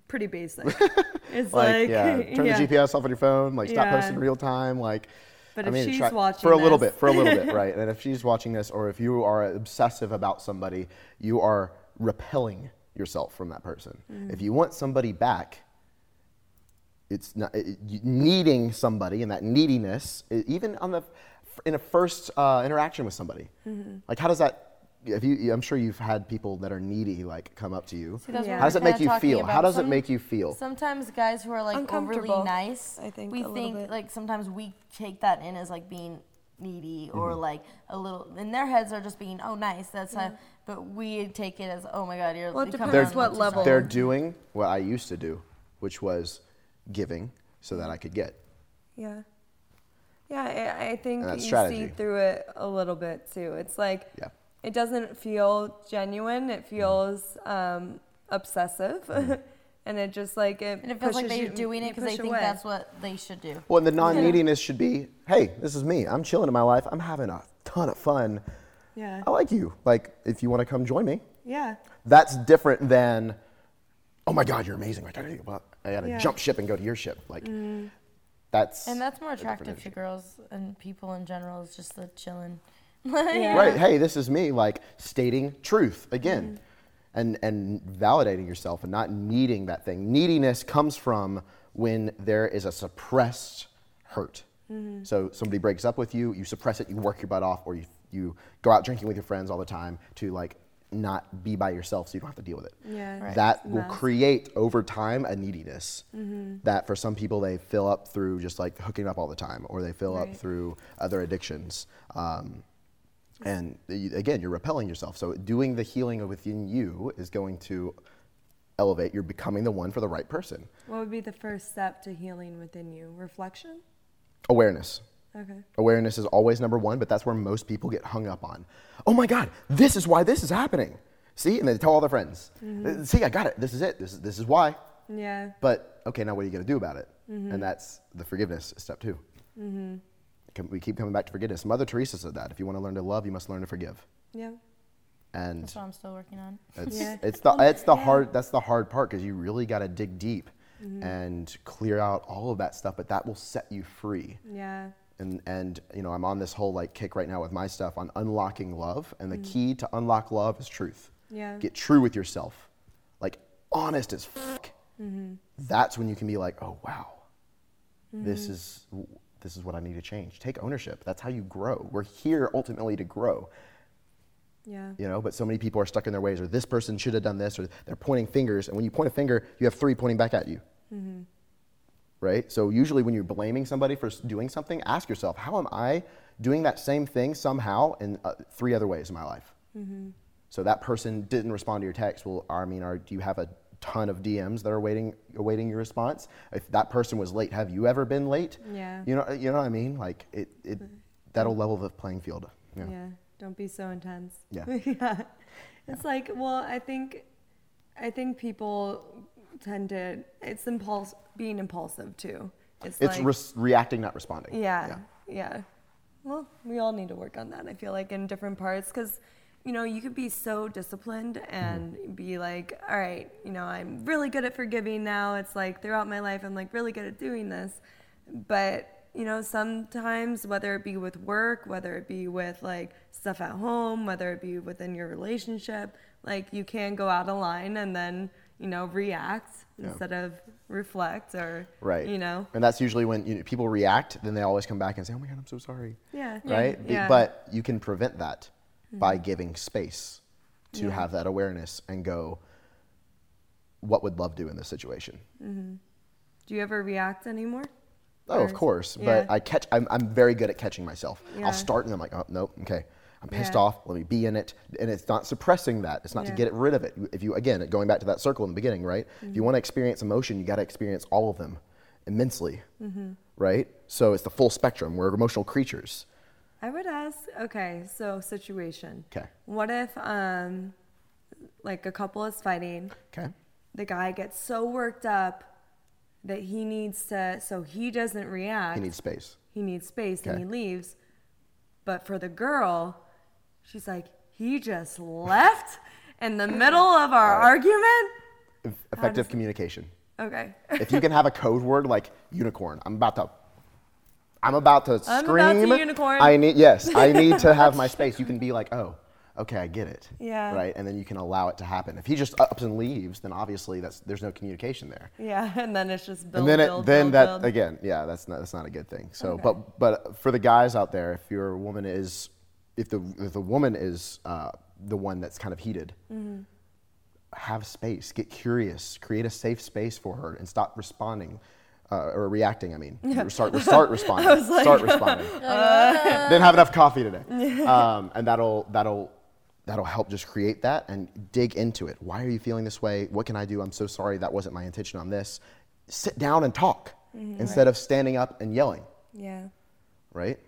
pretty basic. it's Like, like, yeah, turn yeah. the GPS off on your phone. Like, stop Yeah. posting real time. Like, But I if mean, she's try- watching for a little this- bit, for a little bit, right? And if she's watching this, or if you are obsessive about somebody, you are repelling yourself from that person. Mm. If you want somebody back, it's not it, needing somebody, and that neediness, even on the in a first uh, interaction with somebody, Mm-hmm. like how does that? If you, I'm sure you've had people that are needy like come up to you. See, Yeah. How does we're it make you feel? How about. does it make you feel? Sometimes guys who are like overly nice, I think, we a think bit. like sometimes we take that in as like being needy or Mm-hmm. like a little. In their heads, are just being oh nice. That's how, but we take it as oh my god, you're. Well, it you depends around what level. They're doing what I used to do, which was giving so that I could get. Yeah. Yeah, I, I think you strategy. see through it a little bit too. It's like Yeah. it doesn't feel genuine. It Mm-hmm. feels um, obsessive, and it just like it. And it feels like they're you- doing it because they think away. that's what they should do. Well, and the non-neediness should be, hey, this is me. I'm chilling in my life. I'm having a ton of fun. Yeah. I like you. Like, if you want to come join me, Yeah. that's different than, oh my God, you're amazing. Like, I gotta, well, I gotta Yeah. jump ship and go to your ship. Like, mm. that's And that's more attractive to girls and people in general. Is just the chilling. Yeah. Right. Hey, this is me. Like stating truth again, mm-hmm. and and validating yourself and not needing that thing. Neediness comes from when there is a suppressed hurt. Mm-hmm. So somebody breaks up with you, you suppress it, you work your butt off, or you you go out drinking with your friends all the time to like not be by yourself, so you don't have to deal with it. Yeah. Right. That will create over time a neediness Mm-hmm. that for some people they fill up through just like hooking up all the time, or they fill up through other addictions. Um, and again, you're repelling yourself. So doing the healing within you is going to elevate. You're becoming the one for the right person. What would be the first step to healing within you? Reflection. Awareness. Okay. Awareness is always number one, but that's where most people get hung up on. Oh my God, this is why this is happening. See, and they tell all their friends. Mm-hmm. "Uh, See, I got it. This is it. This is this is why. Yeah. But okay, now what are you going to do about it? Mm-hmm. And that's the forgiveness step 2 Com- We keep coming back to forgiveness. Mother Teresa said that if you want to learn to love, you must learn to forgive. Yeah. And That's what I'm still working on. It's, Yeah. it's the it's the yeah. hard that's the hard part because you really got to dig deep Mm-hmm. and clear out all of that stuff, but that will set you free. Yeah. And and you know I'm on this whole like kick right now with my stuff on unlocking love, and the Mm. key to unlock love is truth. Yeah. Get true with yourself, like honest as fuck. Mm-hmm. That's when you can be like, oh wow, this Mm-hmm. is this is what I need to change. Take ownership. That's how you grow. We're here ultimately to grow Yeah. you know but so many people are stuck in their ways or this person should have done this or they're pointing fingers and when you point a finger you have three pointing back at you Right? So usually when you're blaming somebody for doing something, ask yourself, how am I doing that same thing somehow in uh, three other ways in my life? Mm-hmm. So that person didn't respond to your text. Well, I mean, are, do you have a ton of DMs that are waiting awaiting your response? If that person was late, have you ever been late? Yeah. You know, uh, you know what I mean? Like it, it mm-hmm. that'll mm-hmm. level the playing field. Yeah. Yeah. Don't be so intense. Yeah. yeah. It's like, well, I think, I think people tend to. It's impulse, being impulsive too. It's, It's like, reacting, not responding. Yeah, yeah. Well, we all need to work on that. I feel like in different parts because, you know, you could be so disciplined and Mm-hmm. be like, all right, you know, I'm really good at forgiving now. It's like throughout my life, I'm like really good at doing this. But, you know, sometimes, whether it be with work, whether it be with like stuff at home, whether it be within your relationship, like you can go out of line and then, you know, react instead of reflect or, Right. you know, And that's usually when you know, people react, then they always come back and say, "Oh my God, I'm so sorry." yeah. Right? Be- Yeah. But you can prevent that by giving space to Yeah. have that awareness and go, "What would love do in this situation?" Mm-hmm. Do you ever react anymore? Oh, of course. yeah. But I catch. I'm, I'm very good at catching myself. Yeah. I'll start and I'm like, oh nope, okay. I'm pissed Yeah. off. Let me be in it, and it's not suppressing that. It's not to Yeah. get rid of it. If you again, going back to that circle in the beginning, right? If Mm-hmm. you want to experience emotion, you got to experience all of them immensely, Mm-hmm. right? So it's the full spectrum. We're emotional creatures. I would ask, okay, so situation. Okay. What if um like a couple is fighting, Okay. the guy gets so worked up that he needs to so he doesn't react. He needs space. he needs space and he leaves. But for the girl, she's like, he just left in the middle of our argument? Eff- Effective communication. Okay. if you can have a code word like unicorn, I'm about to I'm about to I'm about to scream. unicorn. I need yes, I need to have my space. You can be like, "Oh, okay, I get it." Yeah. Right? And then you can allow it to happen. If he just ups and leaves, then obviously that's there's no communication there. Yeah, and then it's just build, and then it build, then build, that build. again, yeah, that's not that's not a good thing. So, Okay. but but for the guys out there, if your woman is if the if the woman is uh, the one that's kind of heated, Mm-hmm. have space, get curious, create a safe space for her, and stop responding. Uh, or reacting, I mean, start start responding. start responding. Didn't have enough coffee today, um, and that'll that'll that'll help just create that and dig into it. Why are you feeling this way? What can I do? I'm so sorry. That wasn't my intention on this. Sit down and talk Mm-hmm. instead of standing up and yelling. Yeah. Right?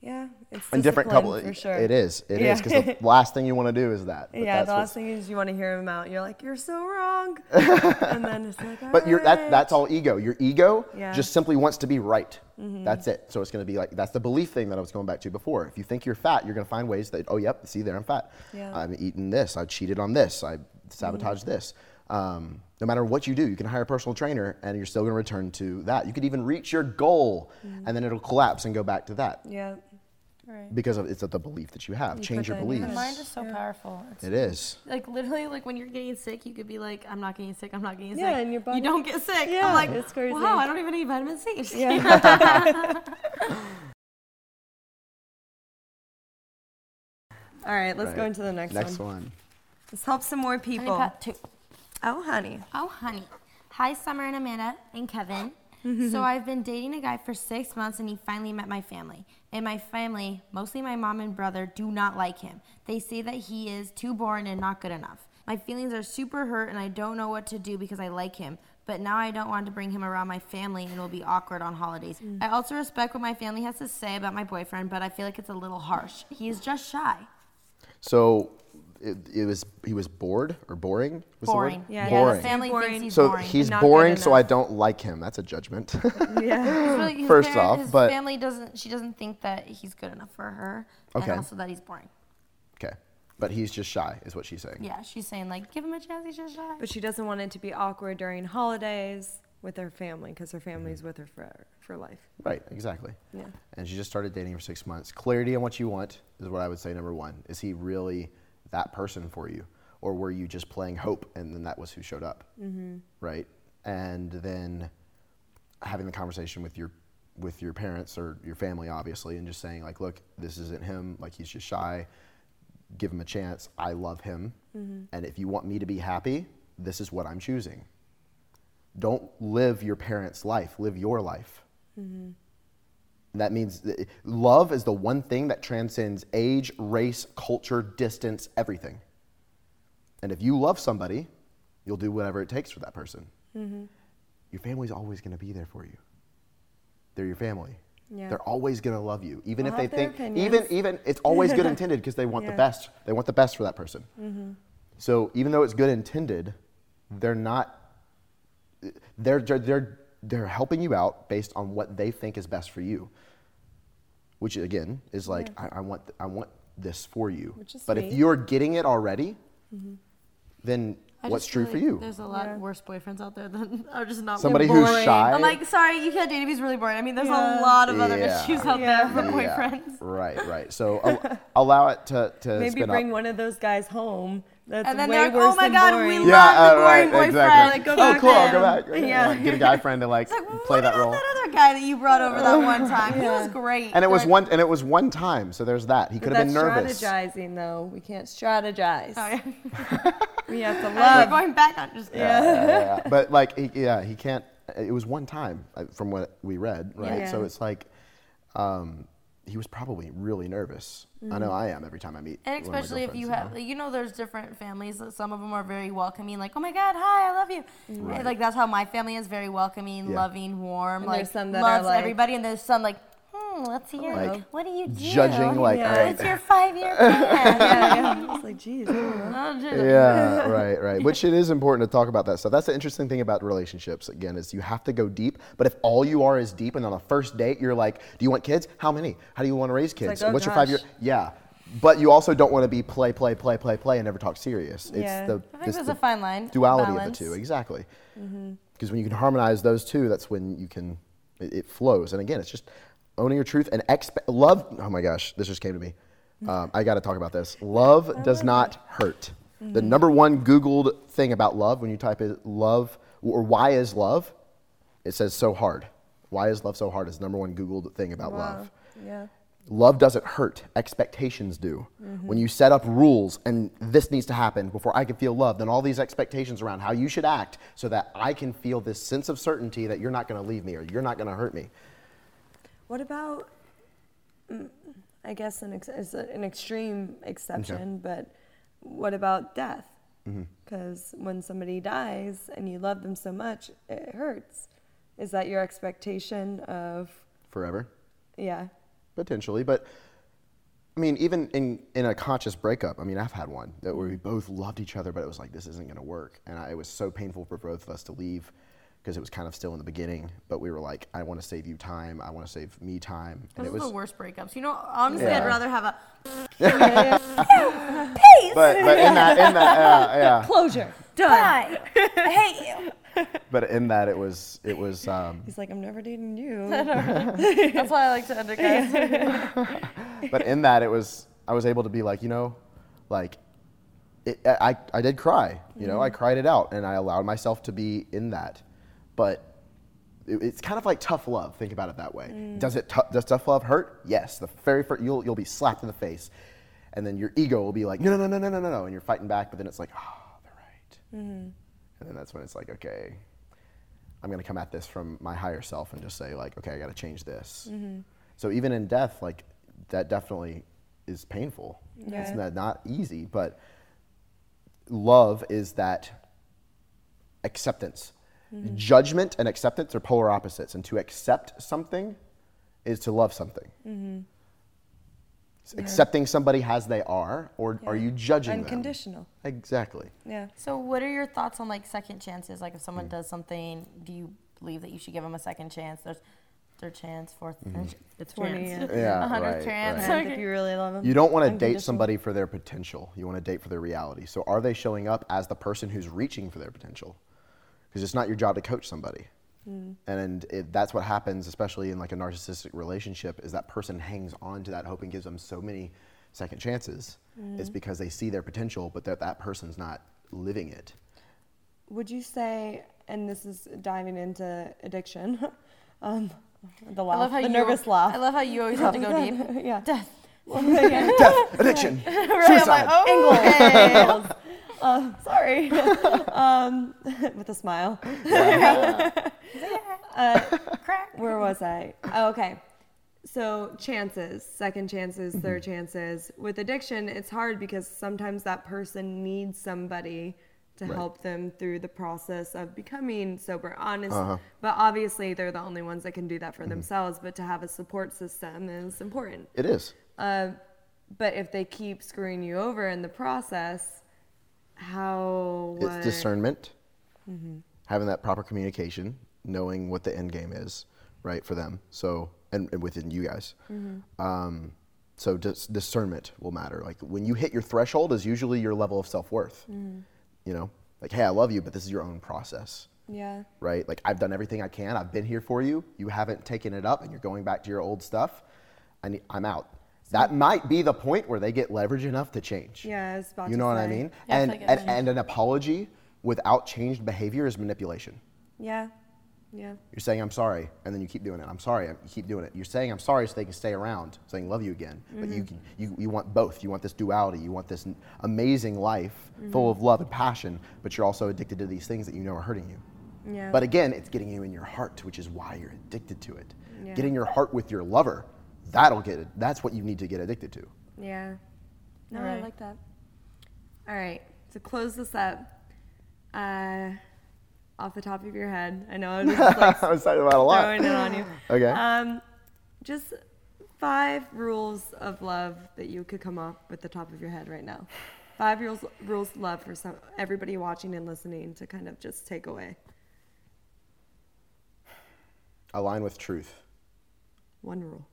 Yeah. It's And different couple. for sure. It is. It is Yeah. because the last thing you want to do is that. But yeah, the last thing is you want to hear him out. You're like, you're so wrong. and then it's like, But you're, that, that's all ego. Your ego Yeah. Mm-hmm. just simply wants to be right. That's it. So it's going to be like, that's the belief thing that I was going back to before. If you think you're fat, you're going to find ways that, oh, yep, see there, I'm fat. Yeah. I'm eating this. I cheated on this. I sabotaged this. Um, no matter what you do, you can hire a personal trainer and you're still going to return to that. You could even reach your goal and then it'll collapse and go back to that Yeah. Right. because of, it's of the belief that you have. You Change your that in The mind is so powerful. It's It is. like literally like when you're getting sick, you could be like, I'm not getting sick, I'm not getting Yeah, sick. and your body- you don't get sick. Yeah, I'm like, it's crazy. wow, I don't even need vitamin C. Yeah. All right, let's go into the next, one. Next one. one. Let's help some more people. pot. Oh, honey. Oh, honey. Hi, Sommer and Amanda and Kevin. Mm-hmm. so I've been dating a guy for six months and he finally met my family. And my family, mostly my mom and brother, do not like him. They say that he is too boring and not good enough. My feelings are super hurt and I don't know what to do because I like him. But now I don't want to bring him around my family and it will be awkward on holidays. Mm. I also respect what my family has to say about my boyfriend, but I feel like it's a little harsh. He is just shy. So it, it was he was bored or boring. Was the word? Boring. Yeah, yeah, boring. his family Boring. thinks he's so boring. he's Not boring, so I don't like him. That's a judgment. Yeah. Really- his First parent- off, his but- family doesn't. She doesn't think that he's good enough for her, Okay. and also that he's boring. okay, but he's just shy, is what she's saying. Yeah, she's saying like, give him a chance. He's just shy. But she doesn't want it to be awkward during holidays with her family because her Mm-hmm. family's with her for, for life. Right, exactly. Yeah. And she just started dating for six months. Clarity on what you want is what I would say. Number one, is he really that person for you, or were you just playing hope and then that was who showed up? Mm-hmm. Right, and then having the conversation with your with your parents or your family, obviously, and just saying like, look, this isn't him. Like he's just shy. Give him a chance. I love him, and if you want me to be happy, this is what I'm choosing. Don't live your parents' life, live your life. That means that love is the one thing that transcends age, race, culture, distance, everything. And if you love somebody, you'll do whatever it takes for that person. Your family's always going to be there for you. They're your family. Yeah. They're always going to love you, even They'll if they think even opinions. even it's always good intended because they want the best. They want the best for that person. Mm-hmm. So even though it's good intended, they're not. They're they're they're they're helping you out based on what they think is best for you. Which again is like I, I want th- I want this for you. Which is but if you're getting it already, mm-hmm. then I what's true feel for you? There's a lot Yeah. worse boyfriends out there than are just not Somebody really who's shy. I'm like, sorry, you can't date if he's really boring. I mean, there's Yeah. a lot of other Yeah. issues out Yeah. there for Yeah, boyfriends. Right, right. So al- allow it to, to Maybe spin bring up. one of those guys home. That's And then way they're like, worse "Oh my God, boring. we Yeah, love the uh, right, boyfriend. exactly. Like, go oh, back cool. I'll to go him. back. Yeah. Like, get a guy friend to like It's like, play what that about role. that other guy that you brought over that one time? He was great. And it was Like, one. And it was one time. So there's that. He could have been nervous. strategizing, though. We can't strategize. Oh, yeah. We have to love. We're love. going back on just Yeah, yeah, yeah. But like, he, yeah, he can't. It was one time, uh, from what we read, right? Yeah. So it's like, um, he was probably really nervous. I know mm-hmm. I am every time I meet. And one of my especially if you girlfriends, have, like, you know, there's different families. Some of them are very welcoming, like, oh my God, hi, I love you. Right. Like that's how my family is very welcoming, Yeah. loving, warm, And like some that are loves like- everybody. And there's some like, hmm, let's hear. Like, what do you do? judging, like, Yeah. all right. What's your five year plan? yeah, yeah. It's like, geez. I don't know. Yeah, right, right. Which it is important to talk about that stuff. That's the interesting thing about relationships. Again, is you have to go deep. But if all you are is deep, and on a first date you're like, "Do you want kids? How many? How do you want to raise kids? like, oh, What's your five year?" gosh. Yeah, but you also don't want to be play, play, play, play, play, and never talk serious. It's the I think there's the a fine line. duality balance. of the two. Exactly. Mm-hmm. Because when you can harmonize those two, that's when you can it, it flows. And again, it's just owning your truth and expe- love. Oh my gosh, this just came to me. Um, I got to talk about this. Love does not hurt. Mm-hmm. The number one Googled thing about love, when you type it love or why is love, it says so hard. Why is love so hard? Is the number one Googled thing about Wow. love. Yeah. Love doesn't hurt. Expectations do. When you set up rules and this needs to happen before I can feel love, then all these expectations around how you should act so that I can feel this sense of certainty that you're not going to leave me or you're not going to hurt me. What about, mm, I guess, an, ex- an extreme exception, but what about death? Mm-hmm. Because when somebody dies and you love them so much, it hurts. Is that your expectation of, Forever, yeah, potentially. But I mean, even in, in a conscious breakup, I mean, I've had one that where we both loved each other, but it was like, this isn't going to work. And I, it was so painful for both of us to leave because it was kind of still in the beginning. But we were like, I want to save you time. I want to save me time. And Those it was. the worst breakups. You know, honestly, Yeah. I'd rather have a But, but in that, in that, uh, yeah. closure, done. bye. I hate you. But in that, it was, it was, um, He's like, I'm never dating you. That's why I like to end it, guys. but in that, it was, I was able to be like, you know, like, it, I, I did cry, you know, I cried it out and I allowed myself to be in that. But it, it's kind of like tough love. Think about it that way. Mm. Does it, tou- does tough love hurt? Yes. The very first, you'll, you'll be slapped in the face. And then your ego will be like, no, no, no, no, no, no, no. And you're fighting back, but then it's like, oh, they're right. Mm-hmm. And then that's when it's like, okay, I'm going to come at this from my higher self and just say, like, okay, I got to change this. Mm-hmm. So even in death, like, that definitely is painful. Yeah. It's not, not easy, but love is that acceptance. Mm-hmm. Judgment and acceptance are polar opposites. And to accept something is to love something. Mm-hmm. S- Accepting somebody as they are, or are you judging them? Unconditional. Exactly. Yeah. So, what are your thoughts on like second chances? Like, if someone Mm. does something, do you believe that you should give them a second chance? There's third chance, fourth, mm-hmm. it's 20, chance, yeah. Yeah, a hundredth right, chance. right. And if you really love them, You don't want to date somebody for their potential. You want to date for their reality. So are they showing up as the person who's reaching for their potential? Because it's not your job to coach somebody. And it, that's what happens, especially in like a narcissistic relationship, is that person hangs on to that hope and gives them so many second chances. It's because they see their potential, but that that person's not living it. Would you say, and this is diving into addiction, um, the laugh, I love how the you nervous laugh. I love how you always have to go deep. yeah. Death. Death, addiction, Right, I'm suicide. like, oh, okay. Uh, sorry. um, with a smile. uh, where was I? Oh, okay. So chances, second chances, third chances. With addiction, it's hard because sometimes that person needs somebody to Right. help them through the process of becoming sober, honest. Uh-huh. But obviously, they're the only ones that can do that for themselves. But to have a support system is important. It is. Uh, but if they keep screwing you over in the process, how It's would- discernment, mm-hmm. having that proper communication, knowing what the end game is, right, for them. So, and, and within you guys. Mm-hmm. Um, so, dis- discernment will matter. Like when you hit your threshold, is usually your level of self worth. Mm-hmm. You know, like, hey, I love you, but this is your own process, Yeah. right? Like, I've done everything I can. I've been here for you. You haven't taken it up, and you're going back to your old stuff. I need, I'm out. That might be the point where they get leverage enough to change. Yeah, I was about You know what I mean? Yeah, and, like and, and an apology without changed behavior is manipulation. Yeah. Yeah. You're saying I'm sorry, and then you keep doing it. I'm sorry, you keep doing it. You're saying I'm sorry so they can stay around, saying love you again. But you, mm-hmm. can, you you want both. You want this duality. You want this amazing life mm-hmm. full of love and passion. But you're also addicted to these things that you know are hurting you. Yeah. But again, it's getting you in your heart, which is why you're addicted to it. Yeah. Getting your heart with your lover, that'll get it. That's what you need to get addicted to. Yeah. No, I like that. All right. To close this up, uh, off the top of your head, I know this is like I was talking about a lot. throwing it on you. Okay. Um, just five rules of love that you could come up with the top of your head right now. Five rules rules of love for some everybody watching and listening to kind of just take away. Align with truth. One rule.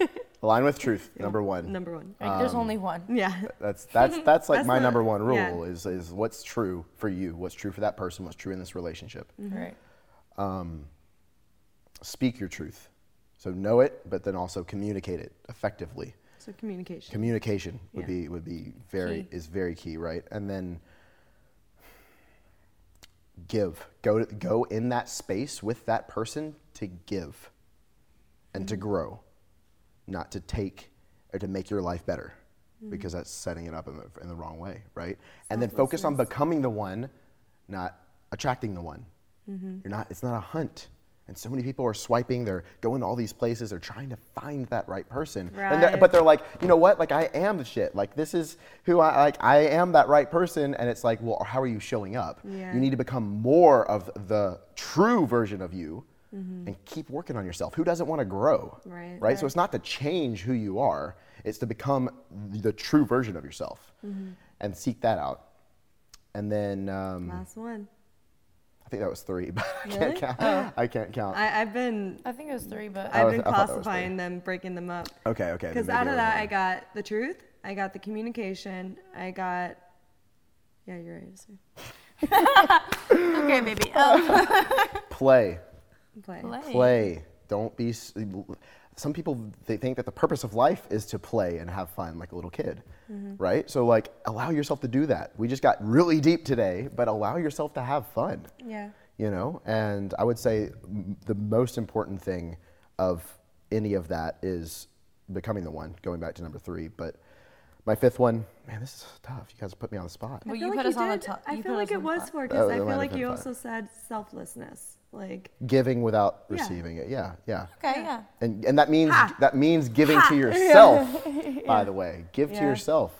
Align with truth. Number one. Number one. Like, there's um, only one. Yeah. That's that's that's like That's my the- number one rule yeah. is is what's true for you, what's true for that person, what's true in this relationship. Mm-hmm. Right. Um, speak your truth. So know it, but then also communicate it effectively. So communication. Communication would Yeah. be would be very Key. is very key, right? And then give. Go to, go in that space with that person to give and to mm-hmm. grow, not to take or to make your life better, because that's setting it up in the, in the wrong way, right? And then focus on becoming the one, not attracting the one. You're not. It's not a hunt. And so many people are swiping. They're going to all these places. They're trying to find that right person. And they're, Right. but they're like, you know what? Like I am the shit. Like this is who I like. I am that right person. And it's like, well, how are you showing up? Yeah. You need to become more of the true version of you, and keep working on yourself. Who doesn't want to grow? Right. Right. So it's not to change who you are. It's to become the true version of yourself, and seek that out. And then um, Last one. I think that was three, but I Really? can't count. I can't count. I, I've been I think it was three, but I I've was- been I thought that was classifying them, breaking them up. okay, okay. Because out of was that, I got the truth, I got the communication, I got. Yeah, you're right. okay, maybe. Um, play. Play. play. Don't be. Some people they think that the purpose of life is to play and have fun, like a little kid, mm-hmm. right? So like, allow yourself to do that. We just got really deep today, but allow yourself to have fun. Yeah. You know, and I would say the most important thing of any of that is becoming the one. Going back to number three, but my fifth one, man, this is tough. You guys put me on the spot. Well, I you feel put like us on the did- top- I feel like it on the was top. four Oh, because it I feel like you also said selflessness. Like, Giving without Yeah. receiving it. Yeah, yeah. okay, yeah. And, and that means Ha. that means giving to yourself. By the way, give to yourself.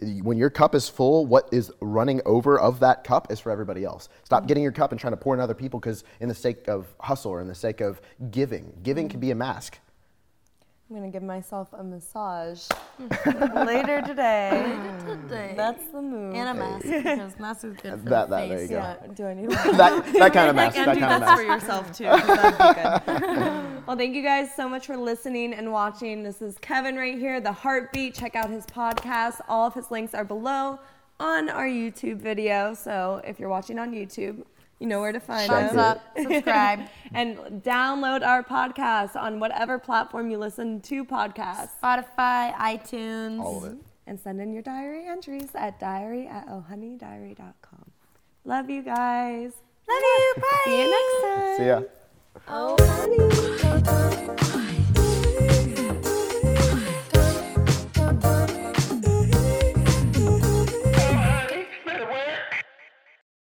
When your cup is full, what is running over of that cup is for everybody else. Mm-hmm. Stop getting your cup and trying to pour in other people because in the sake of hustle or in the sake of giving, giving Mm-hmm. can be a mask. I'm gonna give myself a massage later today. Today. That's the move. and a mask because mask is good for That- the that- there face. you go. yeah. Do I need that, that kind of mask. and That do kind of this mask. for yourself too. 'cause good. well, thank you guys so much for listening and watching. This is Kevin right here, the Heartbeat. Check out his podcast. All of his links are below on our YouTube video. So if you're watching on YouTube, you know where to find Check Thumbs it. us. up, subscribe. And download our podcast on whatever platform you listen to podcasts. Spotify, iTunes. All of it. And send in your diary entries at diary at ohhoneydiary.com. Love you guys. Love you. Bye. See you next time. See ya. Oh, honey.